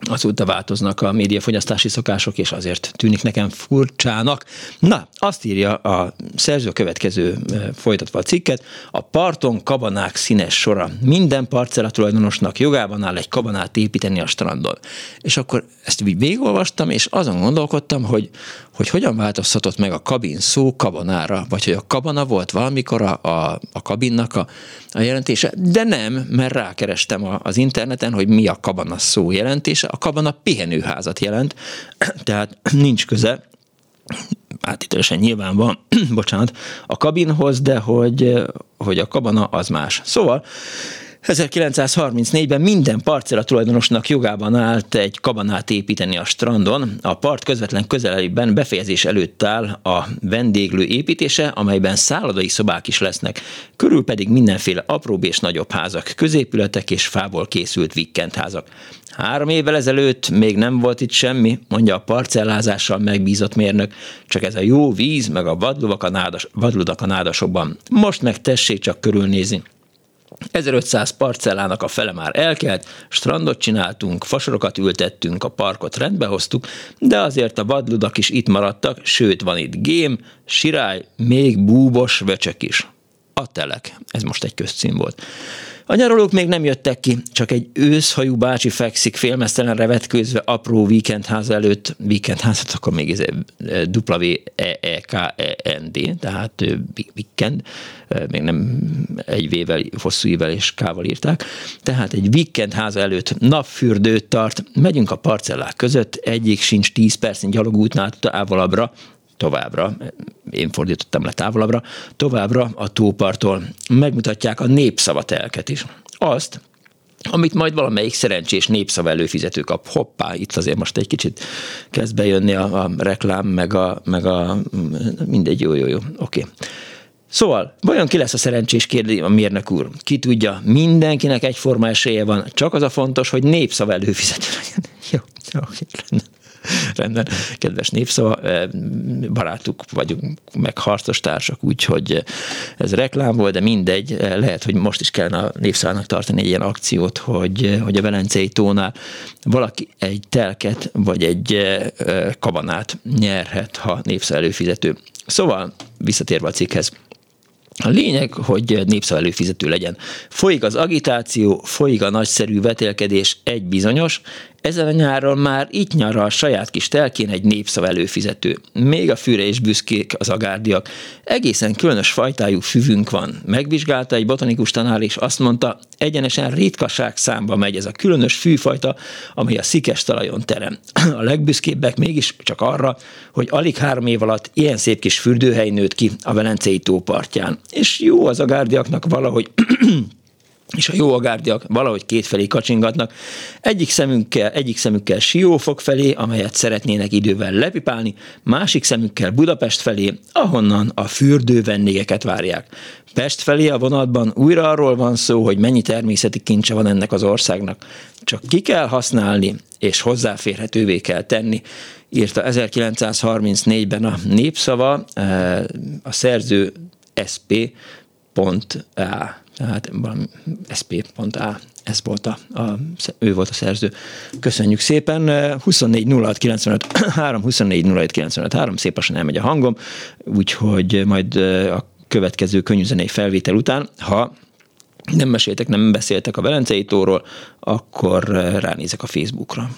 azóta változnak a médiafogyasztási szokások, és azért tűnik nekem furcsának. Na, azt írja a szerző következő folytatva a cikket, a parton kabanák színes sora. Minden parcella tulajdonosnak jogában áll egy kabanát építeni a strandon. És akkor ezt így végigolvastam, és azon gondolkodtam, hogy, hogy hogyan változhatott meg a kabin szó kabanára, vagy hogy a kabana volt valamikor a, a, a kabinnak a, a jelentése, de nem, mert rákerestem a, az interneten, hogy mi a kabana szó jelentése, a kabana pihenőházat jelent, tehát nincs köze átítősen nyilván van, bocsánat, a kabinhoz, de hogy, hogy a kabana az más. Szóval 1934-ben minden parcella tulajdonosnak jogában állt egy kabanát építeni a strandon. A part közvetlen közelében befejezés előtt áll a vendéglő építése, amelyben szállodai szobák is lesznek. Körül pedig mindenféle apróbb és nagyobb házak, középületek és fából készült vikendházak. Három évvel ezelőtt még nem volt itt semmi, mondja a parcellázással megbízott mérnök, csak ez a jó víz, meg a vadludak a nádasokban. Most meg tessék csak körülnézni. 1500 parcellának a fele már elkelt, strandot csináltunk, fasorokat ültettünk, a parkot rendbe hoztuk, de azért a vadludak is itt maradtak, sőt van itt gém, sirály, még búbos vöcsök is. A telek, ez most egy közcím volt. A nyaralók még nem jöttek ki, csak egy őszhajú bácsi fekszik félmeztelen revetkőzve apró víkendház előtt, víkendházat, akkor még ez w e e k e n d tehát víkend, még nem egy vével, hosszú ível és kával írták, tehát egy víkendház előtt napfürdőt tart, megyünk a parcellák között, egyik sincs 10 percnyi gyalogútnál távolabbra, továbbra, én fordítottam le távolabbra, továbbra a tópartól megmutatják a népszavatelket is. Azt, amit majd valamelyik szerencsés népszava előfizető kap. Hoppá, itt azért most egy kicsit kezd bejönni a, a reklám, meg a, meg a mindegy, jó, jó, jó, oké. Okay. Szóval, vajon ki lesz a szerencsés kérdi a mérnök úr? Ki tudja, mindenkinek egyforma esélye van, csak az a fontos, hogy népszava előfizető legyen. Jó, oké, Rendben, kedves népszava, barátuk vagyunk, meg harcos társak, úgyhogy ez reklám volt, de mindegy, eh, lehet, hogy most is kellene a népszavának tartani egy ilyen akciót, hogy, hogy a Velencei tónál valaki egy telket, vagy egy kabanát nyerhet, ha népszava előfizető. Szóval, visszatérve a cikkhez, a lényeg, hogy népszava előfizető legyen. Folyik az agitáció, folyik a nagyszerű vetélkedés, egy bizonyos, Ezen a nyáron már itt nyara a saját kis telkén egy népszav előfizető. Még a fűre és büszkék az agárdiak. Egészen különös fajtájú füvünk van. Megvizsgálta egy botanikus tanár, és azt mondta, egyenesen ritkaság számba megy ez a különös fűfajta, amely a szikes talajon terem. A legbüszkébbek mégis csak arra, hogy alig három év alatt ilyen szép kis fürdőhely nőtt ki a Velencei tópartján. És jó az agárdiaknak valahogy és a jó agárdiak valahogy kétfelé kacsingatnak. Egyik szemükkel, egyik szemükkel Siófok felé, amelyet szeretnének idővel lepipálni, másik szemükkel Budapest felé, ahonnan a fürdő vendégeket várják. Pest felé a vonatban újra arról van szó, hogy mennyi természeti kincse van ennek az országnak. Csak ki kell használni, és hozzáférhetővé kell tenni, írta 1934-ben a népszava, eh, a szerző sp.a tehát valami sp.a, ez volt a, a, ő volt a szerző. Köszönjük szépen. 24 06 95 3, 24 07 95 3, szép lassan elmegy a hangom, úgyhogy majd a következő könnyűzenei felvétel után, ha nem meséltek, nem beszéltek a Velencei tóról, akkor ránézek a Facebookra.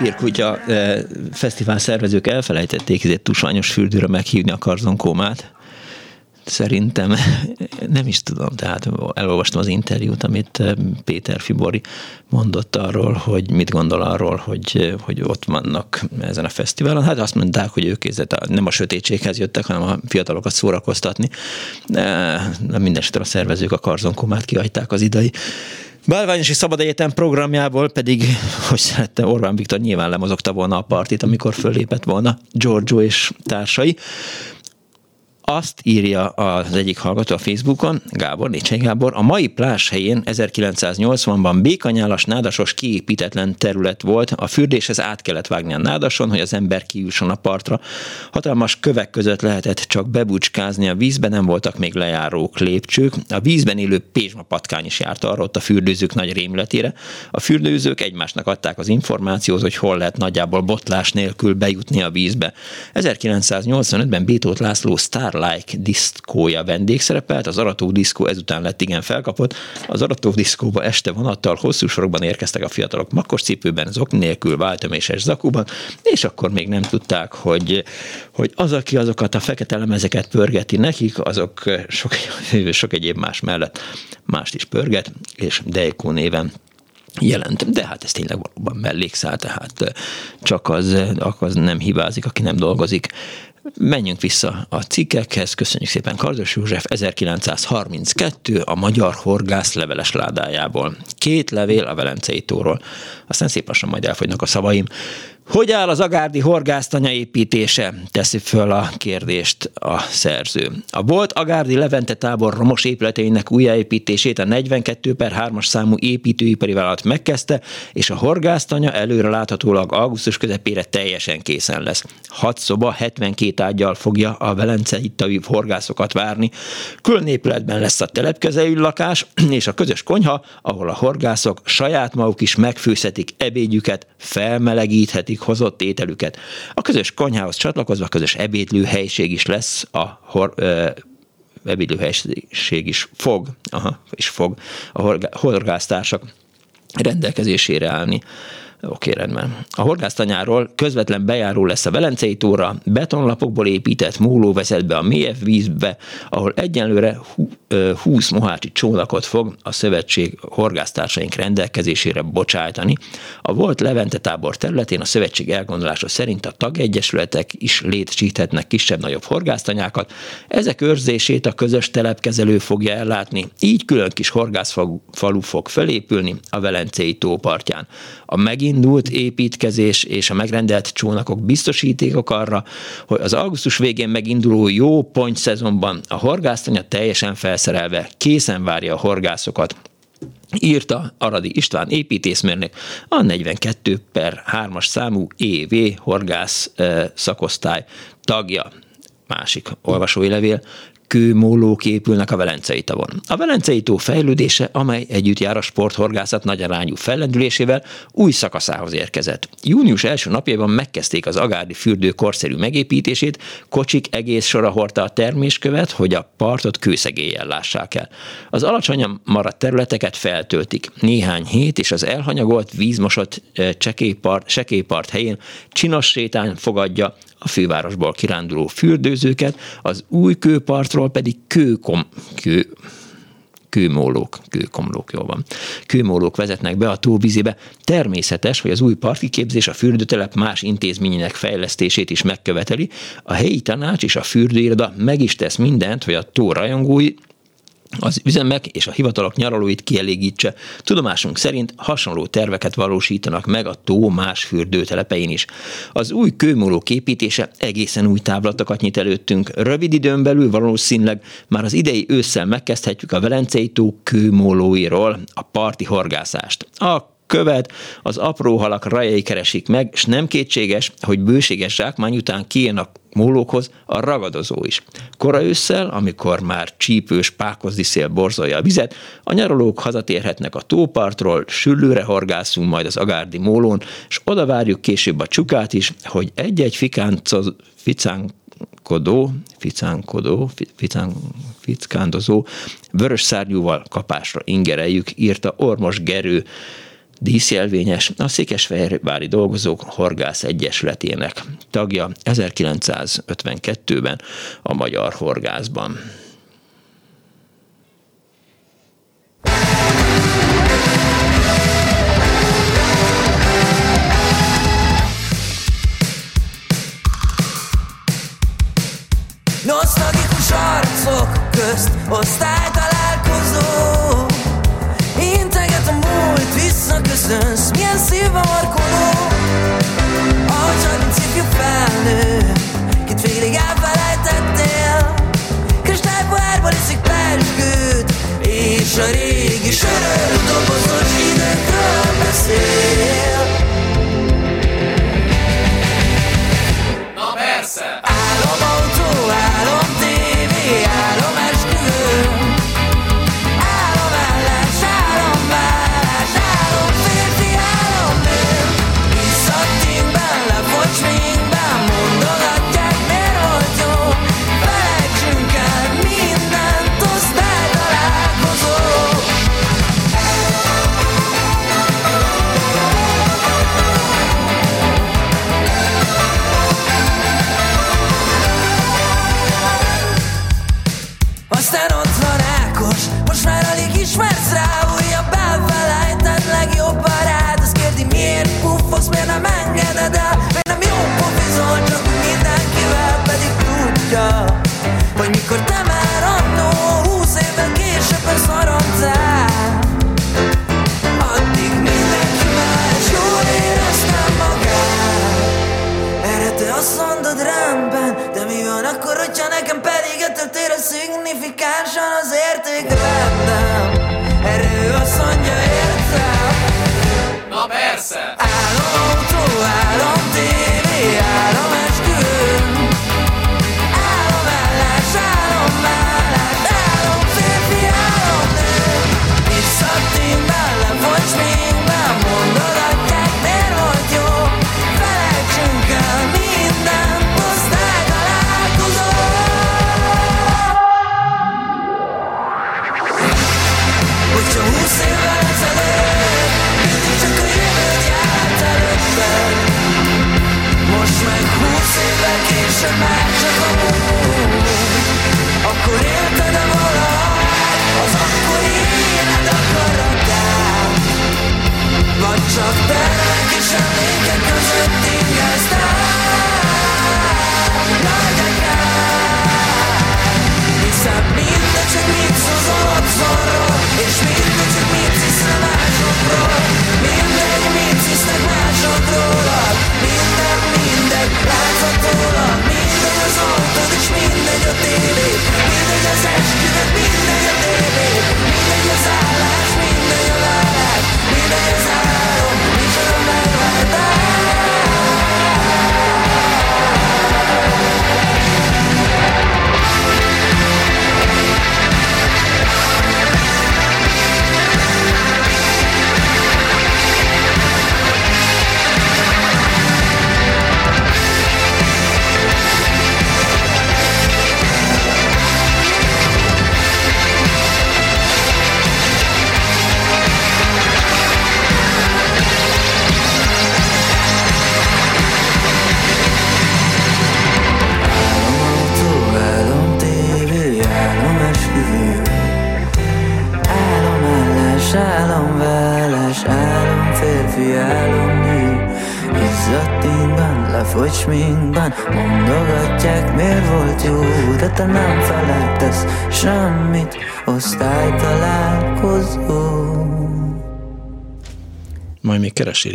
Azért a papírkutya fesztivál szervezők elfelejtették egy tusványos fürdőre meghívni a karzonkómát. Szerintem nem is tudom, tehát elolvastam az interjút, amit Péter Fibori mondott arról, hogy mit gondol arról, hogy, hogy ott vannak ezen a fesztiválon. Hát azt mondták, hogy ők nem a sötétséghez jöttek, hanem a fiatalokat szórakoztatni. De mindenesetre a szervezők a karzonkomát kihagyták az idei Bálványosi Szabad Egyetem programjából pedig, hogy szerette Orbán Viktor nyilván lemozogta volna a partit, amikor fölépett volna Giorgio és társai. Azt írja az egyik hallgató a Facebookon, Gábor, Nécsei Gábor, a mai plás helyén 1980-ban békanyálas, nádasos, kiépítetlen terület volt, a fürdéshez át kellett vágni a nádason, hogy az ember kiüsson a partra. Hatalmas kövek között lehetett csak bebucskázni a vízbe, nem voltak még lejárók, lépcsők. A vízben élő pézsma patkány is járt arra ott a fürdőzők nagy rémületére. A fürdőzők egymásnak adták az információt, hogy hol lehet nagyjából botlás nélkül bejutni a vízbe. 1985-ben Bétót László Star Like diszkója vendégszerepelt, az Arató diszkó ezután lett igen felkapott. Az Arató diszkóba este vonattal hosszú sorokban érkeztek a fiatalok makkos cipőben, zokni nélkül, váltöméses zakúban, és akkor még nem tudták, hogy, hogy az, aki azokat a fekete lemezeket pörgeti nekik, azok sok, sok egyéb más mellett mást is pörget, és Deiko néven jelent. De hát ez tényleg valóban mellékszál, tehát csak az, az nem hibázik, aki nem dolgozik. Menjünk vissza a cikkekhez. Köszönjük szépen Kardos József 1932 a Magyar Horgász leveles ládájából. Két levél a Velencei tóról. Aztán szép lassan majd elfogynak a szavaim. Hogy áll az agárdi horgásztanya építése? Teszi föl a kérdést a szerző. A volt agárdi Levente tábor romos épületeinek újjáépítését a 42 per 3-as számú építőipari vállalat megkezdte, és a horgásztanya előre láthatólag augusztus közepére teljesen készen lesz. 6 szoba, 72 ágyal fogja a velencei tavi horgászokat várni. Külön épületben lesz a telepkezelő lakás, és a közös konyha, ahol a horgászok saját maguk is megfőzhetik ebédjüket, felmelegíthetik hozott ételüket. A közös konyhához csatlakozva közös ebédlőhelység is lesz, a hor, ö, ebédlőhelység is fog, aha, is fog a horgásztársak rendelkezésére állni. Oké, rendben. A horgásztanyáról közvetlen bejáró lesz a Velencei tóra, betonlapokból épített móló vezet be a mélyebb vízbe, ahol egyenlőre 20 mohácsi csónakot fog a szövetség horgásztársaink rendelkezésére bocsájtani. A volt Levente tábor területén a szövetség elgondolása szerint a tagegyesületek is létesíthetnek kisebb-nagyobb horgásztanyákat. Ezek őrzését a közös telepkezelő fogja ellátni, így külön kis horgászfalu fog felépülni a Velencei tó partján. A megindult építkezés és a megrendelt csónakok biztosítékok arra, hogy az augusztus végén meginduló jó ponty szezonban a horgásztanya teljesen felszerelve készen várja a horgászokat írta Aradi István építészmérnök a 42 per 3-as számú EV horgász szakosztály tagja. Másik olvasói levél, kőmólók épülnek a Velencei tavon. A Velencei tó fejlődése, amely együtt jár a sporthorgászat nagy arányú fellendülésével, új szakaszához érkezett. Június első napjában megkezdték az Agárdi fürdő korszerű megépítését, kocsik egész sora hordta a terméskövet, hogy a partot kőszegélyen lássák el. Az alacsonyan maradt területeket feltöltik. Néhány hét és az elhanyagolt, vízmosott eh, csekélypart, sekélypart helyén csinos sétány fogadja a fővárosból kiránduló fürdőzőket, az új kőpartról pedig kőkom, kő, kőmólók, kőkomlók, jól van. Kőmólók vezetnek be a tóvízibe. Természetes, hogy az új parkiképzés a fürdőtelep más intézményének fejlesztését is megköveteli. A helyi tanács és a fürdőiroda meg is tesz mindent, hogy a tó rajongói az üzemek és a hivatalok nyaralóit kielégítse. Tudomásunk szerint hasonló terveket valósítanak meg a tó más fürdőtelepein is. Az új kőmóló építése egészen új távlatokat nyit előttünk. Rövid időn belül valószínűleg már az idei ősszel megkezdhetjük a Velencei tó kőmólóiról a parti horgászást. A követ, az apró halak rajai keresik meg, és nem kétséges, hogy bőséges zsákmány után kijön a mólókhoz a ragadozó is. Kora ősszel, amikor már csípős pákozdi szél borzolja a vizet, a nyaralók hazatérhetnek a tópartról, süllőre horgászunk majd az agárdi mólón, és oda várjuk később a csukát is, hogy egy-egy fikáncoz, ficánkodó, ficánkodó, ficán, fickándozó, vörös szárnyúval kapásra ingereljük, írta Ormos Gerő díszjelvényes, a Székesfehérvári Dolgozók Horgász Egyesületének tagja 1952-ben a Magyar Horgászban. Nosztalgikus arcok közt osztálytalálkozó visszaköszönsz, milyen szívbe markoló A csak ifjú felnő, kit félig elfelejtettél. Kristálypohárban iszik pesgőt, és a régi söröl dobozos időkről beszél. Na persze!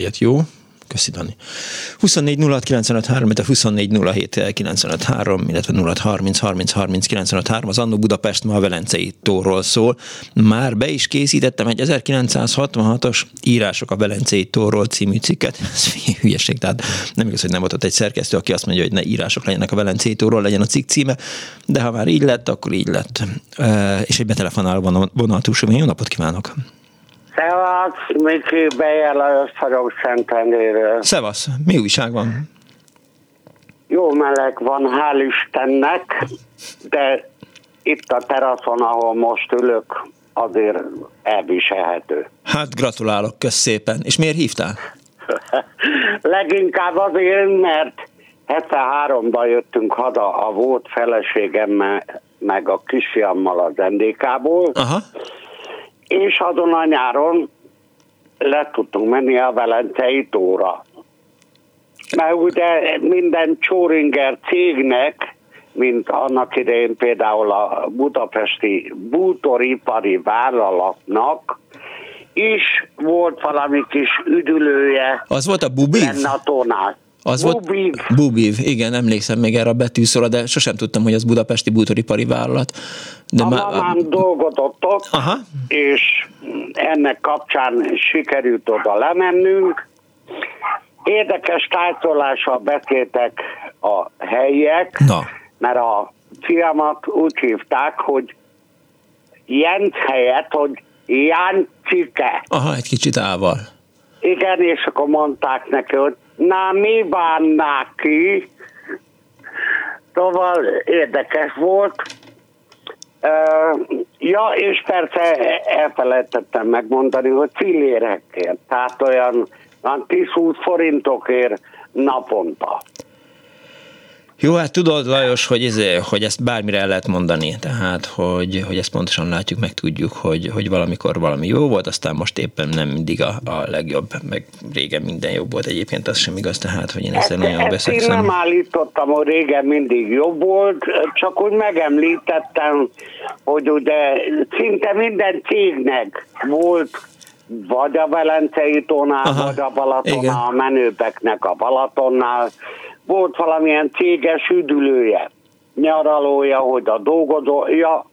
Ilyet, jó? Köszi, Dani. 24 06 95 3, illetve 24 07 95 3, illetve 06 30 30 30 95 3, az Annó Budapest ma a Velencei tóról szól. Már be is készítettem egy 1966-os írások a Velencei tóról című cikket. Ez hülyeség, tehát nem igaz, hogy nem volt ott egy szerkesztő, aki azt mondja, hogy ne írások legyenek a Velencei tóról, legyen a cikk címe, de ha már így lett, akkor így lett. És egy betelefonáló vonal túlsó. Jó napot kívánok! Szevasz, Miki Bejer Lajos vagyok Szentendéről. Szevasz, mi újság van? Jó meleg van, hál' Istennek, de itt a teraszon, ahol most ülök, azért elviselhető. Hát gratulálok, kösz szépen. És miért hívtál? Leginkább azért, mert 73-ban jöttünk haza a volt feleségemmel, meg a kisfiammal az NDK-ból, Aha. És azon a nyáron le tudtunk menni a Velencei tóra. Mert ugye minden Csóringer cégnek, mint annak idején például a budapesti bútoripari vállalatnak, is volt valami kis üdülője. Az volt a Bubiv? Lenne a tónál. Az Bubiv. volt Bubiv, igen, emlékszem még erre a betűszóra, de sosem tudtam, hogy az budapesti bútoripari vállalat. De a már... mamám dolgozott ott, Aha. és ennek kapcsán sikerült oda lemennünk. Érdekes tájtolással beszéltek a helyiek, Na. mert a fiamat úgy hívták, hogy Jens helyett, hogy Jáncike. Aha, egy kicsit ával. Igen, és akkor mondták neki, hogy na mi van neki? Szóval érdekes volt. Ja, és persze elfelejtettem megmondani, hogy fillérekért, tehát olyan 10-20 forintokért naponta. Jó, hát tudod, Lajos, hogy, ez, hogy ezt bármire el lehet mondani, tehát, hogy, hogy ezt pontosan látjuk, meg tudjuk, hogy, hogy valamikor valami jó volt, aztán most éppen nem mindig a, a legjobb, meg régen minden jobb volt egyébként, az sem igaz, tehát, hogy én ezzel nagyon ezt beszélszem. Én nem állítottam, hogy régen mindig jobb volt, csak úgy megemlítettem, hogy ugye szinte minden cégnek volt vagy a Velencei tónál, Aha, vagy a Balatonnál, igen. a menőpeknek a Balatonnál, volt valamilyen céges üdülője, nyaralója, hogy a dolgozója,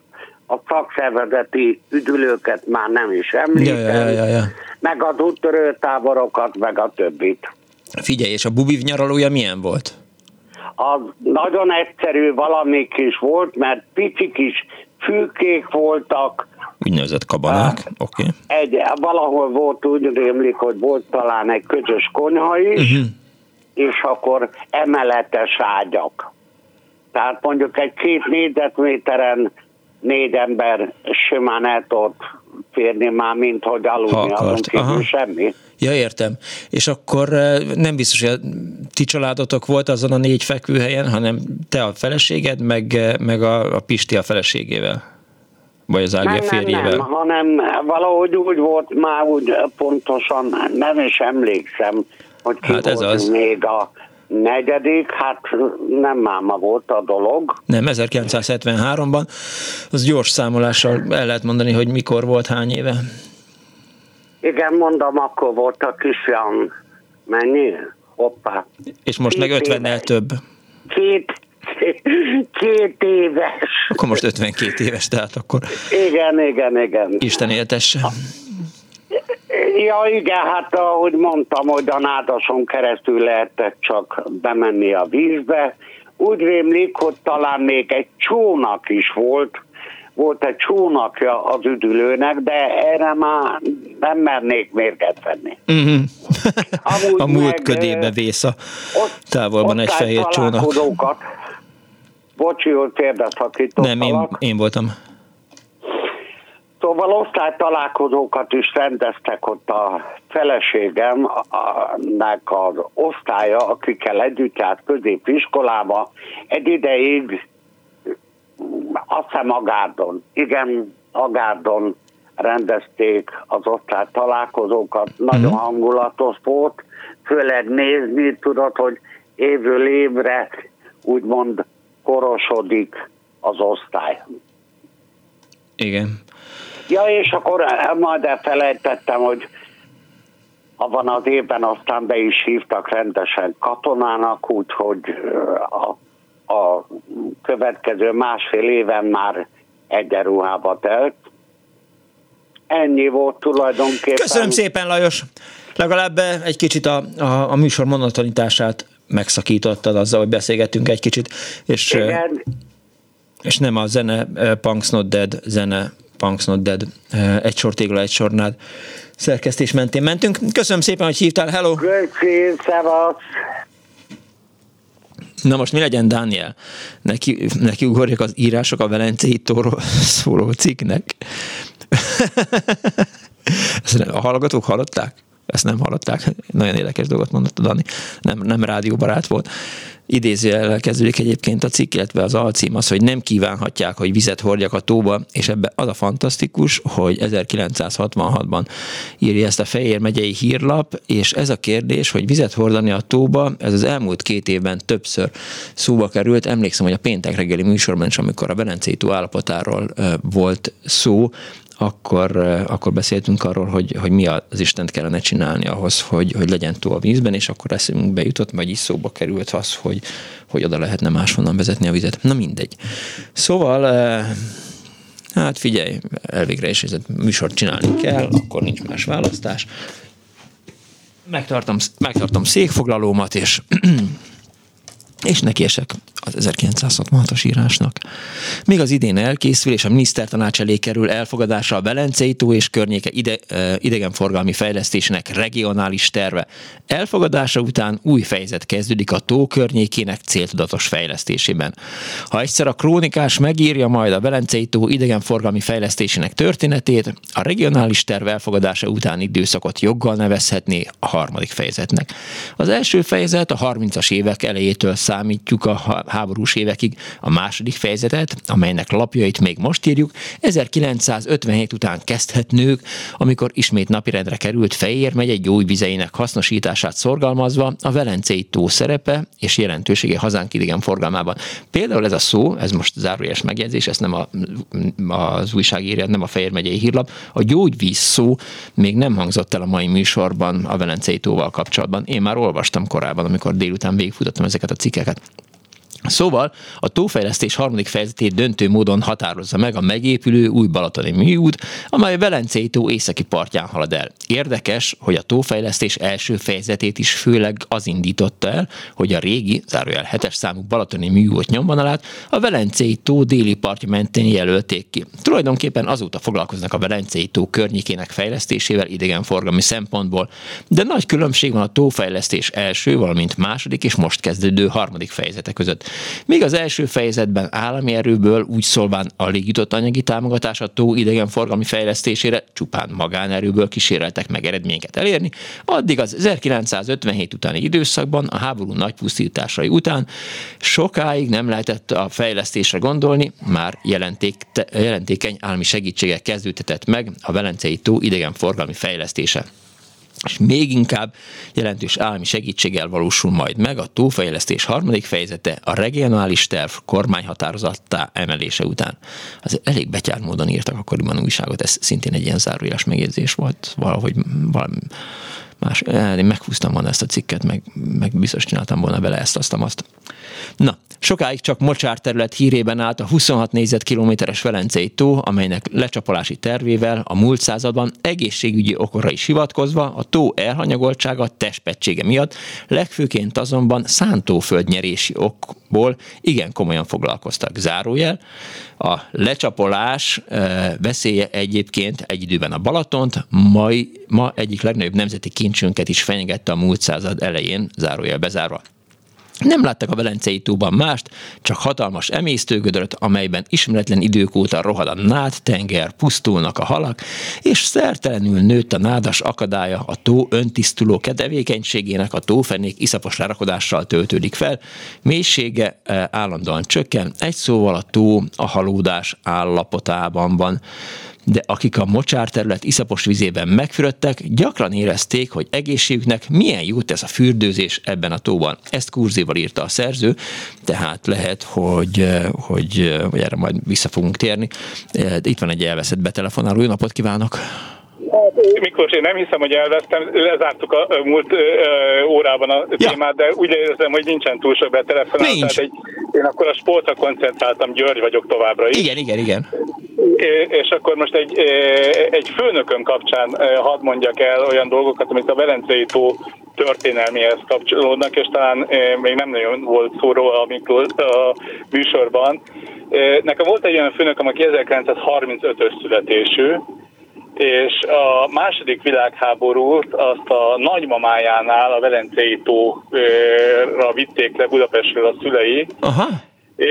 a szakszervezeti üdülőket már nem is említem, ja, ja, ja, ja. meg az úttörőtáborokat, meg a többit. Figyelj, és a Bubiv nyaralója milyen volt? Az nagyon egyszerű valamik is volt, mert pici kis fülkék voltak, Úgynevezett kabanák, oké. Okay. Egy, valahol volt, úgy rémlik, hogy volt talán egy közös konyha is, uh-huh és akkor emeletes ágyak. Tehát mondjuk egy két négyzetméteren négy ember simán el tudott férni már, mint hogy aludni, azon kívül semmi. Ja, értem. És akkor nem biztos, hogy a ti családotok volt azon a négy fekvőhelyen, hanem te a feleséged, meg, meg a, a Pisti a feleségével? Vagy az Ági a férjével? Nem, nem, hanem valahogy úgy volt, már úgy pontosan nem is emlékszem, hogy ki hát ez volt az. még a negyedik, hát nem máma volt a dolog. Nem, 1973-ban. Az gyors számolással el lehet mondani, hogy mikor volt, hány éve? Igen, mondom, akkor volt a kisfiam. Mennyi? Hoppá. És most Két meg 50-nel több. Két, két éves. Akkor most 52 éves, tehát akkor... Igen, igen, igen. Isten éltesse. Ja, igen, hát ahogy mondtam, hogy a nádason keresztül lehetett csak bemenni a vízbe. Úgy rémlik, hogy talán még egy csónak is volt, volt egy csónakja az üdülőnek, de erre már nem mernék mérget venni. Uh-huh. a múlt meg, ködébe vész a távolban egy fehér csónak. Bocsi, hogy félbeszakítottalak. Nem, én, én voltam. Szóval osztálytalálkozókat is rendeztek ott a feleségemnek az osztálya, akikkel együtt járt középiskolába. Egy ideig azt hiszem Agárdon, igen, Agárdon rendezték az osztály találkozókat, nagyon uh-huh. hangulatos volt, főleg nézni tudod, hogy évről évre úgymond korosodik az osztály. Igen. Ja, és akkor majd elfelejtettem, hogy abban az évben aztán be is hívtak rendesen katonának, úgyhogy a, a következő másfél éven már egyenruhába telt. Ennyi volt tulajdonképpen. Köszönöm szépen, Lajos! Legalább egy kicsit a, a, a műsor monotonitását megszakítottad azzal, hogy beszélgettünk egy kicsit, és, Igen. és nem a zene Punks Not Dead zene Punks Not Dead, egy sor tégla, egy sornád szerkesztés mentén mentünk. Köszönöm szépen, hogy hívtál, hello! Köszönöm, Na most mi legyen, Dániel? Neki, neki ugorjak az írások a Velencei tóról szóló cikknek. Ezt a hallgatók hallották? Ezt nem hallották. Nagyon érdekes dolgot mondott a Dani. Nem, nem rádióbarát volt idézőjelvel kezdődik egyébként a cikk, illetve az alcím az, hogy nem kívánhatják, hogy vizet hordjak a tóba, és ebbe az a fantasztikus, hogy 1966-ban írja ezt a Fejér megyei hírlap, és ez a kérdés, hogy vizet hordani a tóba, ez az elmúlt két évben többször szóba került. Emlékszem, hogy a péntek reggeli műsorban is, amikor a Velencei tó állapotáról volt szó, akkor, akkor beszéltünk arról, hogy, hogy mi az Istent kellene csinálni ahhoz, hogy, hogy legyen tó a vízben, és akkor eszünkbe jutott, vagy is szóba került az, hogy, hogy oda lehetne máshonnan vezetni a vizet. Na mindegy. Szóval Hát figyelj, elvégre is ez műsort csinálni kell, akkor nincs más választás. Megtartom, megtartom székfoglalómat, és és nekiesek az 1966-os írásnak. Még az idén elkészül, és a minisztertanács elé kerül elfogadásra a Belencei tó és környéke ide, idegenforgalmi fejlesztésnek regionális terve. Elfogadása után új fejezet kezdődik a tó környékének céltudatos fejlesztésében. Ha egyszer a krónikás megírja majd a Belencei tó idegenforgalmi fejlesztésének történetét, a regionális terv elfogadása után időszakot joggal nevezhetné a harmadik fejezetnek. Az első fejezet a 30-as évek elejétől számítjuk a háborús évekig a második fejezetet, amelynek lapjait még most írjuk, 1957 után kezdhetnők, amikor ismét napirendre került Fejér megye gyógyvizeinek hasznosítását szorgalmazva a Velencei tó szerepe és jelentősége hazánk idegen forgalmában. Például ez a szó, ez most zárójeles megjegyzés, ez nem a, az újságírja, nem a Fejér megyei hírlap, a gyógyvíz szó még nem hangzott el a mai műsorban a Velencei tóval kapcsolatban. Én már olvastam korábban, amikor délután végigfutottam ezeket a cikkeket. cakap. Szóval a tófejlesztés harmadik fejezetét döntő módon határozza meg a megépülő új Balatoni műút, amely a Velencei tó északi partján halad el. Érdekes, hogy a tófejlesztés első fejezetét is főleg az indította el, hogy a régi, zárójel 7-es számú Balatoni műút nyomvonalát a Velencei tó déli partja mentén jelölték ki. Tulajdonképpen azóta foglalkoznak a Velencei tó környékének fejlesztésével idegenforgalmi szempontból, de nagy különbség van a tófejlesztés első, valamint második és most kezdődő harmadik fejezete között. Míg az első fejezetben állami erőből úgy szólván alig jutott anyagi támogatás a tó idegenforgalmi fejlesztésére, csupán magánerőből kíséreltek meg eredményeket elérni, addig az 1957 utáni időszakban, a háború nagy pusztításai után sokáig nem lehetett a fejlesztésre gondolni, már jelenték, jelentékeny állami segítségek kezdődhetett meg a Velencei tó idegenforgalmi fejlesztése és még inkább jelentős állami segítséggel valósul majd meg a túlfejlesztés harmadik fejezete a regionális terv kormányhatározattá emelése után. Az elég betyár módon írtak akkoriban újságot, ez szintén egy ilyen zárójeles megjegyzés volt, valahogy valami más, eh, én meghúztam volna ezt a cikket, meg, meg biztos csináltam volna vele ezt, azt, azt. Na, sokáig csak mocsár terület hírében állt a 26 négyzetkilométeres Velencei tó, amelynek lecsapolási tervével a múlt században egészségügyi okora is hivatkozva a tó elhanyagoltsága testpetsége miatt, legfőként azonban szántóföldnyerési okból igen komolyan foglalkoztak. Zárójel, a lecsapolás veszélye egyébként egy időben a Balatont, mai, ma egyik legnagyobb nemzeti kincsünket is fenyegette a múlt század elején, zárójel bezárva. Nem láttak a Velencei tóban mást, csak hatalmas emésztőgödröt, amelyben ismeretlen idők óta rohad a nád tenger, pusztulnak a halak, és szertelenül nőtt a nádas akadálya a tó öntisztuló tevékenységének a tófenék iszapos lerakodással töltődik fel, mélysége eh, állandóan csökken, egy szóval a tó a halódás állapotában van de akik a mocsár terület iszapos vizében megfürödtek, gyakran érezték, hogy egészségüknek milyen jót tesz a fürdőzés ebben a tóban. Ezt kurzival írta a szerző, tehát lehet, hogy, hogy, hogy erre majd vissza fogunk térni. Itt van egy elveszett betelefonáló. Jó napot kívánok! Miklós, én nem hiszem, hogy elvesztem, lezártuk a múlt órában a témát, ja. de úgy érzem, hogy nincsen túl sok betelefonáló. Nincs. egy, én akkor a sportra koncentráltam, György vagyok továbbra is. Igen, igen, igen. És akkor most egy, egy főnökön kapcsán hadd mondjak el olyan dolgokat, amit a Velencei tó történelmihez kapcsolódnak, és talán még nem nagyon volt szó róla a műsorban. Nekem volt egy olyan főnököm, aki 1935-ös születésű, és a második világháborút azt a nagymamájánál, a Velencei tóra vitték le Budapestről a szülei. Aha.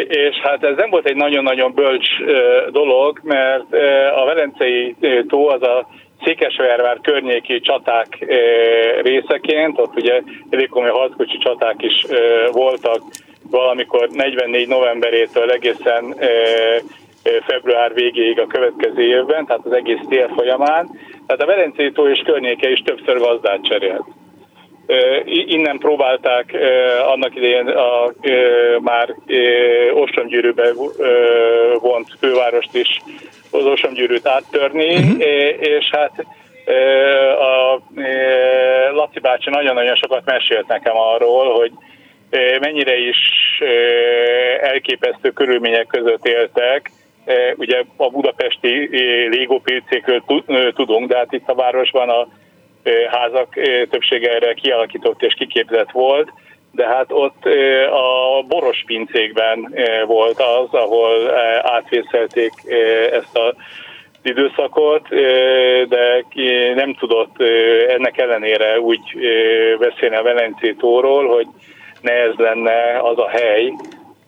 És hát ez nem volt egy nagyon-nagyon bölcs dolog, mert a Velencei tó az a Székesfehérvár környéki csaták részeként, ott ugye elég komoly harckocsi csaták is voltak valamikor 44 novemberétől egészen február végéig a következő évben, tehát az egész tél folyamán. Tehát a Velencei tó és környéke is többször gazdát cserélt. Innen próbálták annak idején a, már Ostromgyűrűbe vont fővárost is, az Ostromgyűrűt áttörni, uh-huh. és hát a Laci bácsi nagyon-nagyon sokat mesélt nekem arról, hogy mennyire is elképesztő körülmények között éltek. Ugye a budapesti légópilcékről tudunk, de hát itt a városban a házak többsége erre kialakított és kiképzett volt, de hát ott a boros pincékben volt az, ahol átvészelték ezt a időszakot, de nem tudott ennek ellenére úgy beszélni a Velencé tóról, hogy ne ez lenne az a hely,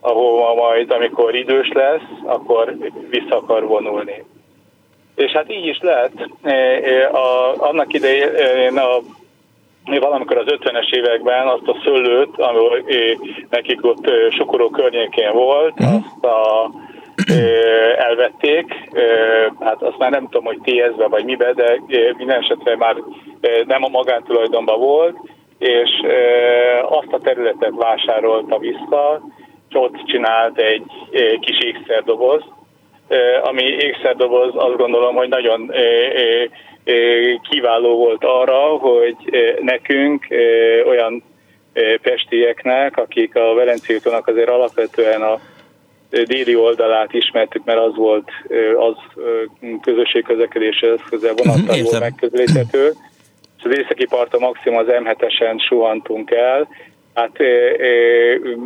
ahova majd, amikor idős lesz, akkor vissza akar vonulni. És hát így is lett. E, e, a, annak idején a valamikor az 50-es években azt a szőlőt, ami nekik ott Sukoró környékén volt, uh-huh. azt a, elvették, hát azt már nem tudom, hogy TS-be vagy mibe, de minden esetre már nem a magántulajdonban volt, és azt a területet vásárolta vissza, ott csinált egy kis ékszerdoboz, ami ékszerdoboz azt gondolom, hogy nagyon kiváló volt arra, hogy nekünk olyan pestieknek, akik a Velencétónak azért alapvetően a déli oldalát ismertük, mert az volt az közösségközlekedéshez közel vonattal volt megközelíthető, és az északi parton maximum az M7-esen suhantunk el, hát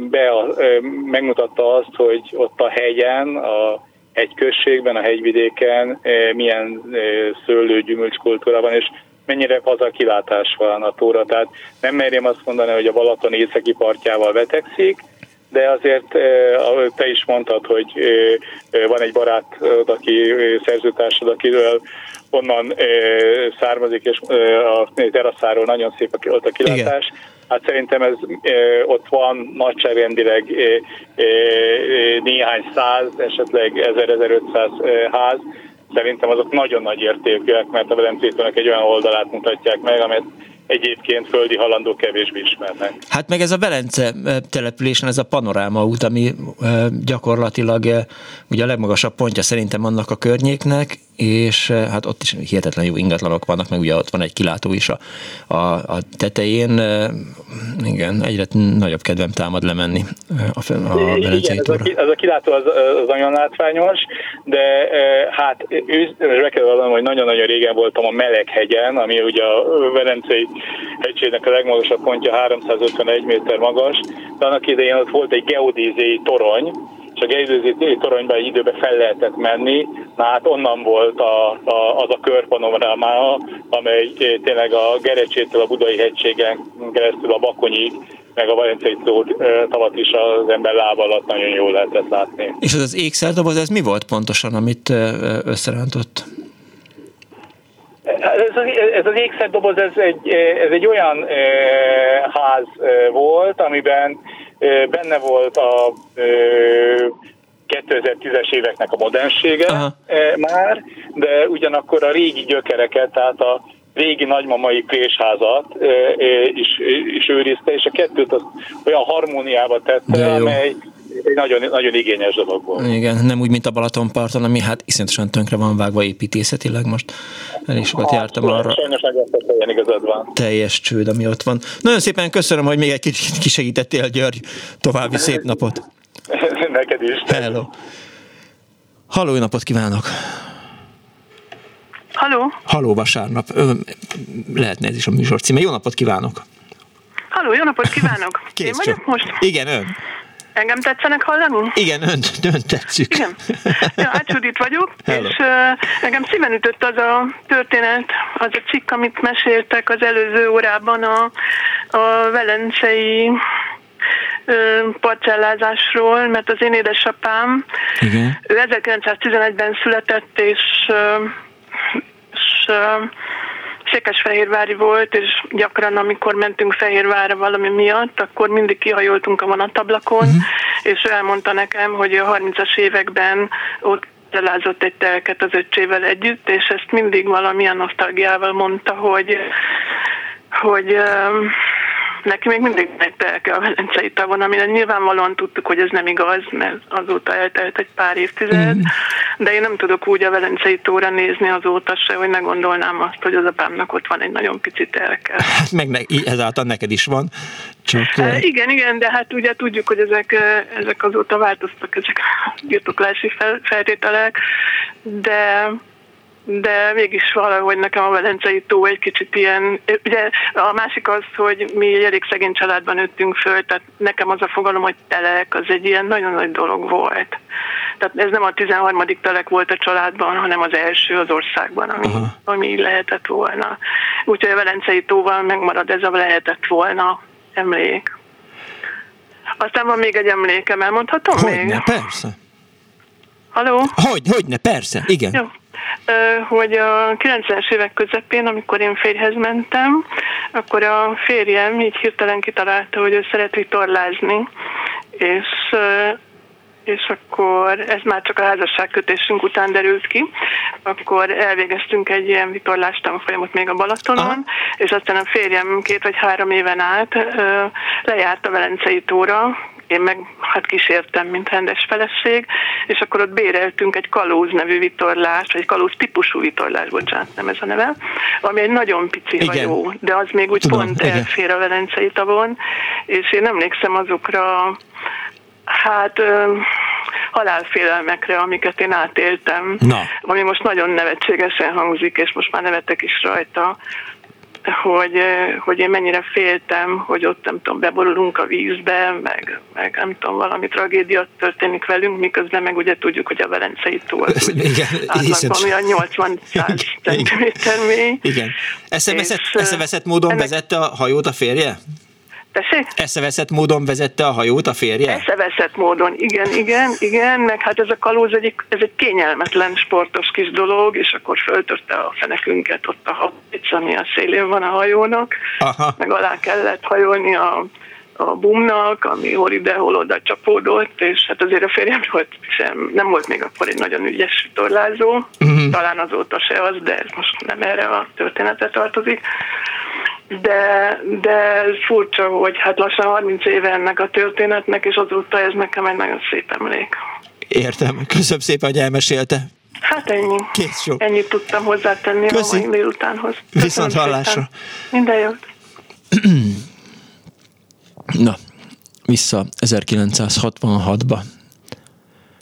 be a, megmutatta azt, hogy ott a hegyen, a egy községben, a hegyvidéken milyen szőlő gyümölcskultúra van, és mennyire a kilátás van a tóra. Tehát nem merjem azt mondani, hogy a Balaton északi partjával vetekszik, de azért te is mondtad, hogy van egy barát, aki szerzőtársad, akiről onnan származik, és a teraszáról nagyon szép ott a kilátás. Igen. Hát szerintem ez ott van nagyságrendileg néhány száz, esetleg 1000-1500 ház. Szerintem azok nagyon nagy értékűek, mert a Velencétónak egy olyan oldalát mutatják meg, amit egyébként földi halandó kevésbé ismernek. Hát meg ez a Velence településen, ez a panoráma út, ami gyakorlatilag ugye a legmagasabb pontja szerintem annak a környéknek, és eh, hát ott is hihetetlen jó ingatlanok vannak, meg ugye ott van egy kilátó is a, a, a tetején. Eh, igen, egyre nagyobb kedvem támad lemenni eh, a, a Igen, ez a, ez a kilátó az, az nagyon látványos, de hát ő, be kell vallanom, hogy nagyon-nagyon régen voltam a Meleghegyen, ami ugye a Velencei hegységnek a legmagasabb pontja 351 méter magas, de annak idején ott volt egy geodéziai torony, és a Gejdőzi toronyba egy időben fel lehetett menni, na hát onnan volt a, a, az a körpanoráma, amely tényleg a Gerecsétől a Budai hegységen keresztül a Bakonyig, meg a Valencei tavat is az ember lába alatt nagyon jól lehetett látni. És ez az ékszerdoboz, ez mi volt pontosan, amit összerántott? Ez az, ez az ékszerdoboz, ez egy, ez egy olyan ház volt, amiben Benne volt a 2010-es éveknek a modernsége Aha. már, de ugyanakkor a régi gyökereket, tehát a régi nagymamai présházat is, is őrizte, és a kettőt az olyan harmóniába tette, amely egy nagyon, nagyon igényes dolog volt. Igen, nem úgy, mint a Balatonparton, ami hát iszonyatosan tönkre van vágva építészetileg most. Elég sokat hát, jártam arra. Sajnos meg igazad van. Teljes csőd, ami ott van. Nagyon szépen köszönöm, hogy még egy kicsit kisegítettél, György. További szép napot. Neked is. Hello. Halló, jó napot kívánok! Halló! Halló, vasárnap. Ö, lehetne ez is a műsor címe. Jó napot kívánok! Halló, jó napot kívánok! Kész Én vagyok csak. most? Igen, ön. Engem tetszenek hallani? Igen, ön, ön tetszik. Igen. Ja, Ácsudit vagyok, Hello. és uh, engem szíven ütött az a történet, az a cikk, amit meséltek az előző órában a, a velencei parcellázásról, mert az én édesapám, Igen. ő 1911-ben született, és Székesfehérvári volt, és gyakran, amikor mentünk Fehérvárra valami miatt, akkor mindig kihajoltunk a vonatablakon, uh-huh. és ő elmondta nekem, hogy a 30-as években ott elázott egy telket az öccsével együtt, és ezt mindig valamilyen nosztalgiával mondta, hogy hogy neki még mindig egy telke a Velencei tavon, amire nyilvánvalóan tudtuk, hogy ez nem igaz, mert azóta eltelt egy pár évtized, mm. de én nem tudok úgy a Velencei tóra nézni azóta se, hogy ne gondolnám azt, hogy az apámnak ott van egy nagyon pici telke. Hát meg ne, ezáltal neked is van. Csak... E, igen, igen, de hát ugye tudjuk, hogy ezek, ezek azóta változtak, ezek a birtoklási feltételek, de de mégis valahogy nekem a Velencei tó egy kicsit ilyen, ugye a másik az, hogy mi egy elég szegény családban nőttünk föl, tehát nekem az a fogalom, hogy telek, az egy ilyen nagyon nagy dolog volt. Tehát ez nem a 13. telek volt a családban, hanem az első az országban, ami, ami lehetett volna. Úgyhogy a Velencei tóval megmarad ez a lehetett volna emlék. Aztán van még egy emlékem, elmondhatom Hogyne, még? persze. Haló? Hogy, hogyne, persze, igen. Jó hogy a 90-es évek közepén, amikor én férjhez mentem, akkor a férjem így hirtelen kitalálta, hogy ő szeret vitorlázni, és és akkor ez már csak a házasságkötésünk után derült ki, akkor elvégeztünk egy ilyen vitorlás tanfolyamot még a Balatonon, Aha. és aztán a férjem két vagy három éven át lejárt a Velencei tóra, én meg hát kísértem, mint rendes feleség, és akkor ott béreltünk egy kalóz nevű vitorlást, vagy egy kalóz típusú vitorlás, bocsánat, nem ez a neve, ami egy nagyon pici igen. hajó, de az még úgy Tudom, pont igen. elfér a Velencei tavon, és én emlékszem azokra, hát halálfélelmekre, amiket én átéltem, Na. ami most nagyon nevetségesen hangzik, és most már nevetek is rajta, hogy, hogy én mennyire féltem, hogy ott nem tudom, beborulunk a vízbe, meg, meg nem tudom, valami tragédia történik velünk, miközben meg ugye tudjuk, hogy a Velencei tó az Igen, ami a 80 cm mély. Igen. Eszeveszett, eszeveszett módon ennek... vezette a hajót a férje? Tessék? Eszeveszett módon vezette a hajót a férje? Eszeveszett módon, igen, igen, igen, meg hát ez a kalóz egy, ez egy kényelmetlen sportos kis dolog, és akkor föltörte a fenekünket ott a havic, ami a szélén van a hajónak, Aha. meg alá kellett hajolni a a bumnak, ami hol ide, hol oda csapódott, és hát azért a férjem volt, sem, nem volt még akkor egy nagyon ügyes torlázó, uh-huh. talán azóta se az, de ez most nem erre a történetre tartozik de, de ez furcsa, hogy hát lassan 30 éve ennek a történetnek, és azóta ez nekem egy nagyon szép emlék. Értem. Köszönöm szépen, hogy elmesélte. Hát ennyi. Kész jó. Ennyit tudtam hozzátenni Köszi. a mai délutánhoz. Köszönöm Viszont hallásra. Minden jót. Na, vissza 1966-ba.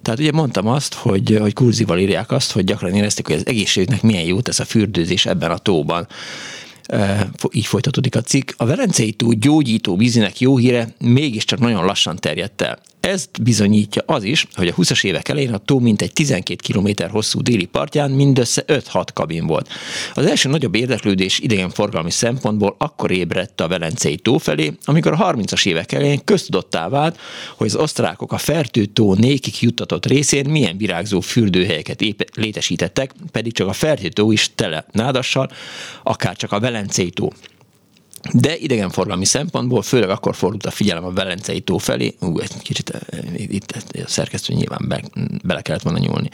Tehát ugye mondtam azt, hogy, hogy kurzival írják azt, hogy gyakran érezték, hogy az egészségnek milyen jót ez a fürdőzés ebben a tóban így folytatódik a cikk. A Velencei tó gyógyító vízinek jó híre mégiscsak nagyon lassan terjedt el. Ezt bizonyítja az is, hogy a 20-as évek elején a tó mintegy 12 km hosszú déli partján mindössze 5-6 kabin volt. Az első nagyobb érdeklődés idegenforgalmi szempontból akkor ébredt a Velencei tó felé, amikor a 30-as évek elején köztudottá vált, hogy az osztrákok a Fertő tó nékik juttatott részén milyen virágzó fürdőhelyeket létesítettek, pedig csak a Fertő tó is tele nádassal, akár csak a Velencei tó. De idegenforgalmi szempontból, főleg akkor fordult a figyelem a Velencei tó felé, ú, egy kicsit eh, itt a szerkesztő nyilván be, bele kellett volna nyúlni,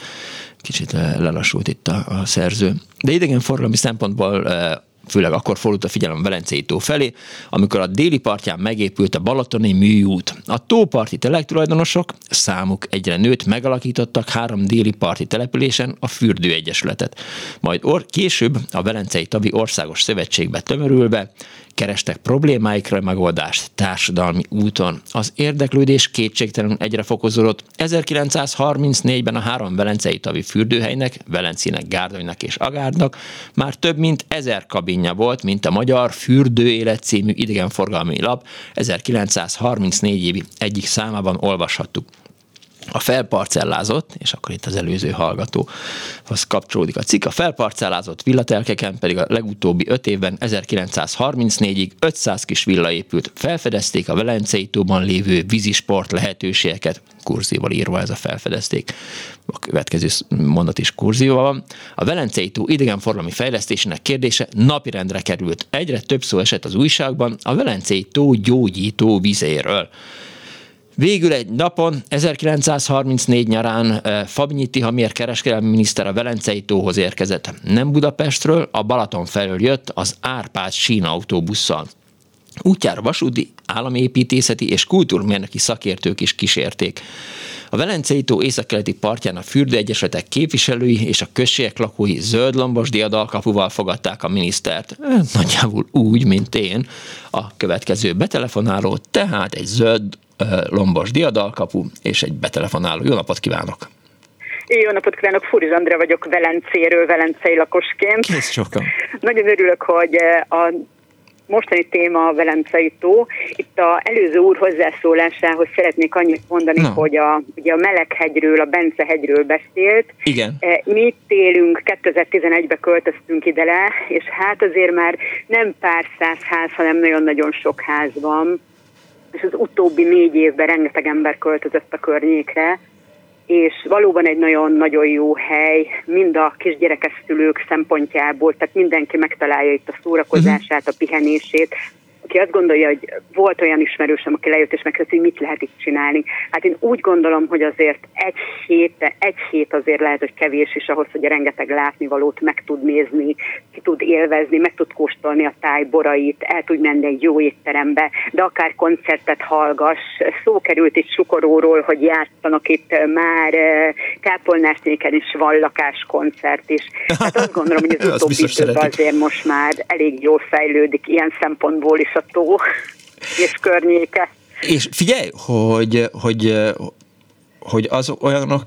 kicsit eh, lelassult itt a, a szerző. De idegenforgalmi szempontból eh, főleg akkor fordult a figyelem a Velencei tó felé, amikor a déli partján megépült a Balatoni műút. A tóparti telektulajdonosok számuk egyre nőtt, megalakítottak három déli parti településen a Fürdőegyesületet. Majd or- később a Velencei Tavi Országos Szövetségbe tömörülve kerestek problémáikra megoldást társadalmi úton. Az érdeklődés kétségtelenül egyre fokozódott. 1934-ben a három velencei tavi fürdőhelynek, Velencinek, Gárdonynak és Agárdnak már több mint ezer kabinja volt, mint a Magyar Fürdőélet című idegenforgalmi lap 1934 évi egyik számában olvashattuk. A felparcellázott, és akkor itt az előző hallgatóhoz kapcsolódik a cikk, a felparcellázott villatelkeken pedig a legutóbbi öt évben 1934-ig 500 kis villa épült. Felfedezték a Velencei tóban lévő vízisport lehetőségeket, kurzíval írva ez a felfedezték. A következő mondat is kurzíva van. A Velencei tó idegenforgalmi fejlesztésének kérdése napirendre került. Egyre több szó esett az újságban a Velencei tó gyógyító vizéről. Végül egy napon, 1934 nyarán eh, Fabnyi Tihamér kereskedelmi miniszter a Velencei tóhoz érkezett. Nem Budapestről, a Balaton felől jött az Árpád sínautóbusszal. Útjára vasúti, államépítészeti és kultúrmérnöki szakértők is kísérték. A Velencei tó északkeleti partján a fürdőegyesetek képviselői és a községek lakói zöld lombos diadalkapuval fogadták a minisztert. Nagyjából úgy, mint én. A következő betelefonáló, tehát egy zöld lombos diadalkapu és egy betelefonáló. Jó napot kívánok! Jó napot kívánok, Furiz Andrea vagyok Velencéről, Velencei lakosként. Kész sokan. Nagyon örülök, hogy a mostani téma a Velencei tó. Itt a előző úr hozzászólásához szeretnék annyit mondani, no. hogy a, ugye a Meleghegyről, a Bence-hegyről beszélt. Igen. Mi itt élünk, 2011-ben költöztünk ide le, és hát azért már nem pár száz ház, hanem nagyon-nagyon sok ház van és az utóbbi négy évben rengeteg ember költözött a környékre, és valóban egy nagyon-nagyon jó hely, mind a kisgyerekes szülők szempontjából, tehát mindenki megtalálja itt a szórakozását, a pihenését, aki azt gondolja, hogy volt olyan ismerősöm, aki lejött és megkérdezi, hogy mit lehet itt csinálni. Hát én úgy gondolom, hogy azért egy hét, egy hét azért lehet, hogy kevés is ahhoz, hogy rengeteg látnivalót meg tud nézni, ki tud élvezni, meg tud kóstolni a táj borait, el tud menni egy jó étterembe, de akár koncertet hallgass. Szó került itt Sukoróról, hogy játszanak itt már eh, Kápolnásnéken is van lakáskoncert is. Hát azt gondolom, hogy az utóbbi időben azért most már elég jól fejlődik ilyen szempontból is a tó és környéke. És figyelj, hogy, hogy hogy az olyanok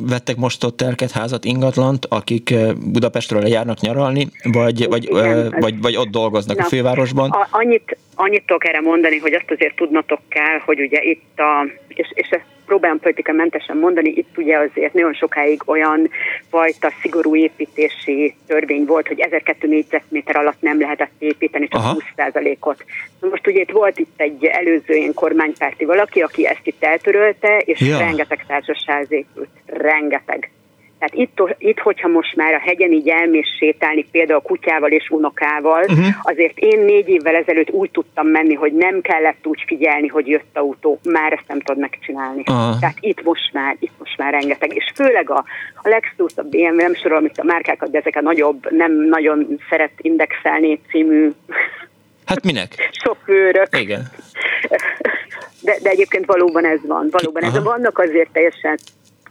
vettek most ott telket házat, ingatlant, akik Budapestről járnak nyaralni, vagy, vagy, Igen, vagy, vagy ott dolgoznak na, a fővárosban? A, annyit, annyit tudok erre mondani, hogy azt azért tudnotok kell, hogy ugye itt a, és, és ezt próbálom mentesen mondani, itt ugye azért nagyon sokáig olyan fajta szigorú építési törvény volt, hogy 1002 négyzetméter alatt nem lehetett építeni, csak Aha. 20%-ot. Most ugye itt volt itt egy előző ilyen kormánypárti valaki, aki ezt itt eltörölte, és ja. rengeteg társaság épült. Rengeteg. Tehát itt, itt, hogyha most már a hegyen így elmész sétálni, például a kutyával és unokával, uh-huh. azért én négy évvel ezelőtt úgy tudtam menni, hogy nem kellett úgy figyelni, hogy jött autó, már ezt nem tudod megcsinálni. Uh-huh. Tehát itt most már, itt most már rengeteg. És főleg a, a Lexus, a BMW, nem sorolom itt a márkákat, de ezek a nagyobb, nem nagyon szeret indexelni című Hát minek? Sofőrök. Igen. De, de egyébként valóban ez van. Valóban Aha. ez vannak azért teljesen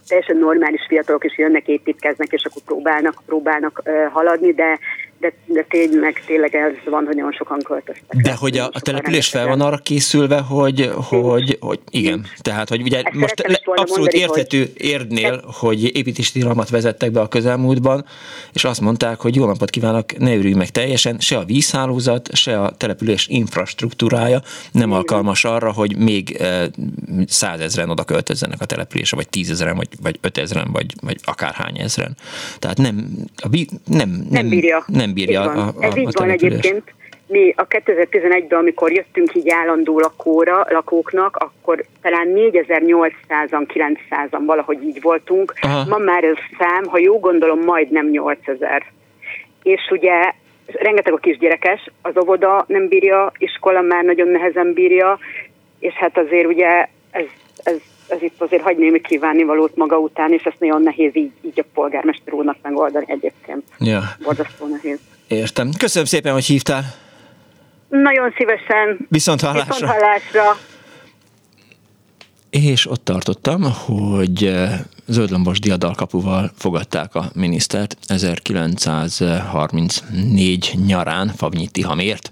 teljesen normális fiatalok is jönnek, építkeznek, és akkor próbálnak, próbálnak haladni, de de, de tényleg, tényleg ez van, hogy nagyon sokan költöztek. De hogy a, a település fel van arra készülve, hogy, hogy, hogy igen, tehát hogy ugye Ezt most le, abszolút mondani, érthető hogy... érdnél, hogy építési tilalmat vezettek be a közelmúltban, és azt mondták, hogy jó napot kívánok, ne örülj meg teljesen, se a vízhálózat, se a település infrastruktúrája nem alkalmas arra, hogy még eh, százezren oda költözzenek a településre, vagy tízezren, vagy, vagy ötezren, vagy, vagy akárhány ezren. Tehát nem, a, nem, nem, nem bírja. Nem nem bírja a, a, a Ez így a van egyébként. Mi a 2011-ben, amikor jöttünk így állandó lakóra, lakóknak, akkor talán 4800-an, 900-an valahogy így voltunk. Aha. Ma már ez szám, ha jó gondolom, majdnem 8000. És ugye rengeteg a kisgyerekes, az óvoda nem bírja, iskola már nagyon nehezen bírja, és hát azért ugye ez, ez, ez itt azért hagy némi kívánni valót maga után, és ezt nagyon nehéz így, így a polgármester úrnak megoldani egyébként. Ja. Borzasztó nehéz. Értem. Köszönöm szépen, hogy hívtál. Nagyon szívesen. Viszont hallásra. Viszont hallásra. És ott tartottam, hogy eh, zöldlombos diadalkapuval fogadták a minisztert 1934 nyarán Fabnyi Tihamért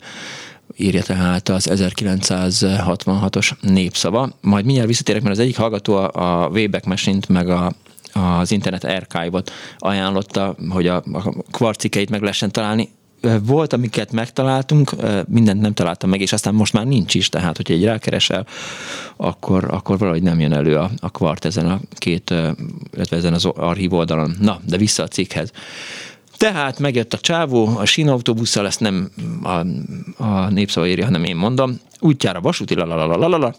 írja tehát az 1966-os népszava. Majd mindjárt visszatérek, mert az egyik hallgató a, a Wayback machine meg a, az Internet Archive-ot ajánlotta, hogy a, a kvarcikeit meg lehessen találni. volt, amiket megtaláltunk, mindent nem találtam meg, és aztán most már nincs is, tehát hogyha egy rákeresel, akkor, akkor valahogy nem jön elő a, a kvart ezen a két, illetve ezen az archív oldalon. Na, de vissza a cikkhez. Tehát megjött a csávó, a sínautóbusszal, ezt nem a, a népszava írja, hanem én mondom, útjára vasúti lalalalalala,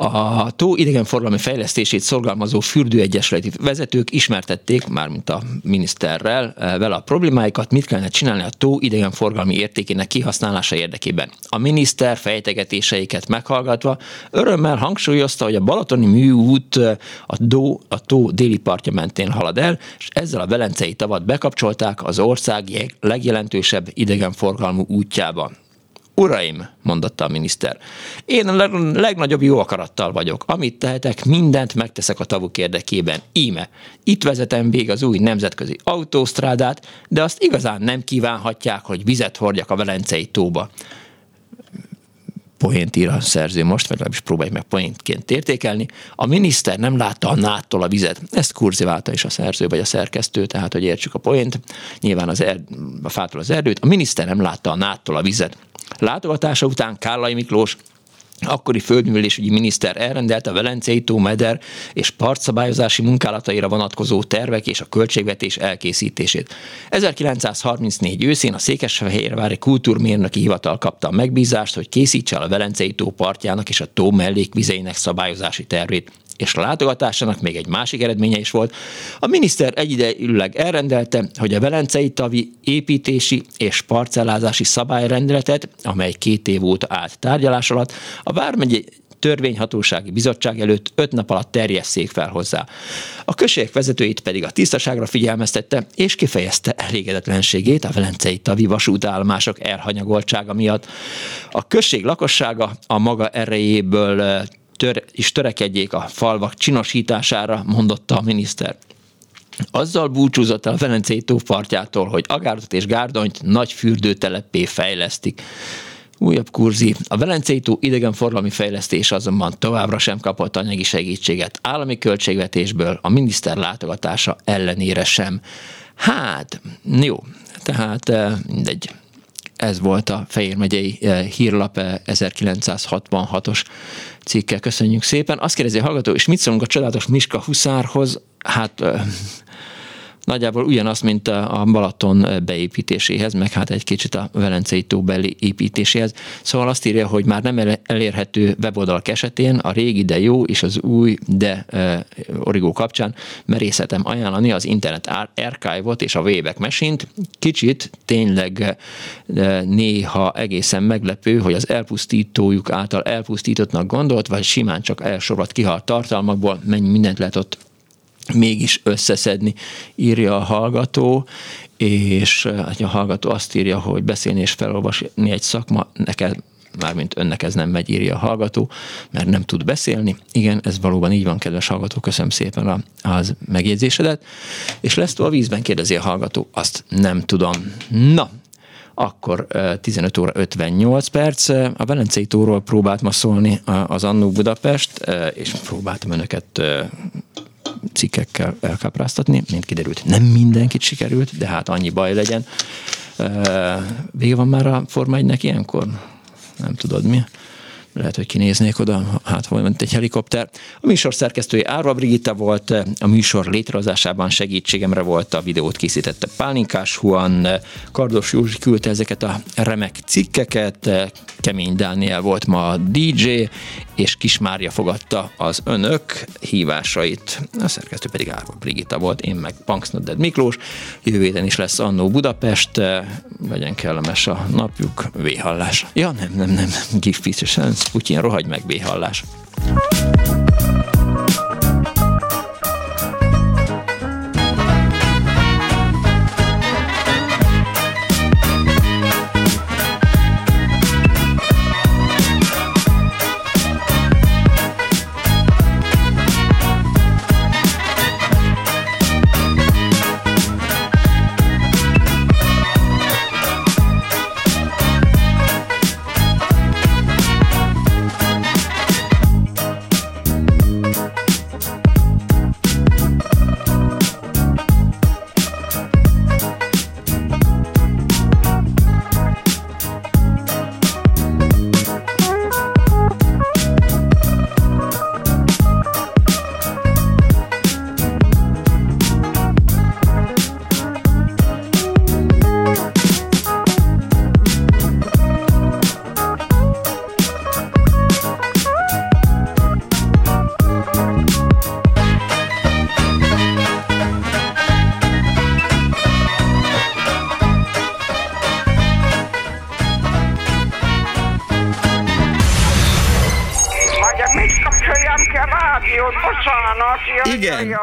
a tó idegenforgalmi fejlesztését szorgalmazó fürdőegyesületi vezetők ismertették, mármint a miniszterrel, eh, vele a problémáikat, mit kellene csinálni a tó idegenforgalmi értékének kihasználása érdekében. A miniszter fejtegetéseiket meghallgatva örömmel hangsúlyozta, hogy a Balatoni műút eh, a, dó, a tó déli partja mentén halad el, és ezzel a Velencei tavat bekapcsolták az ország legjelentősebb idegenforgalmú útjába. Uraim, mondotta a miniszter, én a legnagyobb jó akarattal vagyok. Amit tehetek, mindent megteszek a tavuk érdekében. Íme, itt vezetem végig az új nemzetközi autósztrádát, de azt igazán nem kívánhatják, hogy vizet hordjak a Velencei tóba poént ír a szerző most, vagy legalábbis próbálj meg poéntként értékelni. A miniszter nem látta a náttól a vizet. Ezt kurziválta is a szerző, vagy a szerkesztő, tehát hogy értsük a poént. Nyilván az er, a fától az erdőt. A miniszter nem látta a náttól a vizet. Látogatása után Kárlai Miklós akkori földművelésügyi miniszter elrendelte a Velencei tó meder és partszabályozási munkálataira vonatkozó tervek és a költségvetés elkészítését. 1934 őszén a Székesfehérvári Kultúrmérnöki Hivatal kapta a megbízást, hogy készítse el a Velencei tó partjának és a tó mellékvizeinek szabályozási tervét és a látogatásának még egy másik eredménye is volt. A miniszter egyidejűleg elrendelte, hogy a Velencei tavi építési és parcellázási szabályrendeletet, amely két év óta állt tárgyalás alatt, a Vármegye törvényhatósági bizottság előtt öt nap alatt terjesszék fel hozzá. A községek vezetőit pedig a tisztaságra figyelmeztette, és kifejezte elégedetlenségét a velencei tavi vasútállomások elhanyagoltsága miatt. A község lakossága a maga erejéből tör, is törekedjék a falvak csinosítására, mondotta a miniszter. Azzal búcsúzott el a Velencei tó partjától, hogy Agártot és Gárdonyt nagy fürdőteleppé fejlesztik. Újabb kurzi. A Velencei tó idegenforgalmi fejlesztés azonban továbbra sem kapott anyagi segítséget állami költségvetésből, a miniszter látogatása ellenére sem. Hát, jó, tehát eh, mindegy ez volt a Fejér megyei eh, hírlap 1966-os eh, cikke. Köszönjük szépen. Azt kérdezi a hallgató, és mit szólunk a csodálatos Miska Huszárhoz? Hát eh, nagyjából ugyanaz, mint a Balaton beépítéséhez, meg hát egy kicsit a Velencei tóbeli építéséhez. Szóval azt írja, hogy már nem elérhető weboldalak esetén a régi, de jó és az új, de uh, origó kapcsán merészetem ajánlani az internet archive-ot és a Wayback Machine-t. Kicsit tényleg uh, néha egészen meglepő, hogy az elpusztítójuk által elpusztítottnak gondolt, vagy simán csak elsorolt kihalt tartalmakból mennyi mindent lehet ott mégis összeszedni, írja a hallgató, és hát a hallgató azt írja, hogy beszélni és felolvasni egy szakma, neked mármint önnek ez nem megy, írja a hallgató, mert nem tud beszélni. Igen, ez valóban így van, kedves hallgató, köszönöm szépen a, az megjegyzésedet. És lesz a vízben, kérdezi a hallgató, azt nem tudom. Na, akkor 15 óra 58 perc. A Velencei tóról próbált ma szólni az Annó Budapest, és próbáltam önöket cikkekkel elkápráztatni, mint kiderült, nem mindenkit sikerült, de hát annyi baj legyen. Vége van már a Forma 1 ilyenkor? Nem tudod mi? Lehet, hogy kinéznék oda, hát mint egy helikopter. A műsor szerkesztője Árva Brigitta volt, a műsor létrehozásában segítségemre volt, a videót készítette Pálinkás Huan, Kardos Józsi küldte ezeket a remek cikkeket, Kemény Dániel volt ma a DJ, és Kis Mária fogadta az önök hívásait. A szerkesztő pedig Árva Brigitta volt, én meg Punksnodded Miklós. Jövő héten is lesz Annó Budapest, legyen kellemes a napjuk, véhallás. Ja, nem, nem, nem, give peace a chance. Putyin, rohagy meg, béhallás.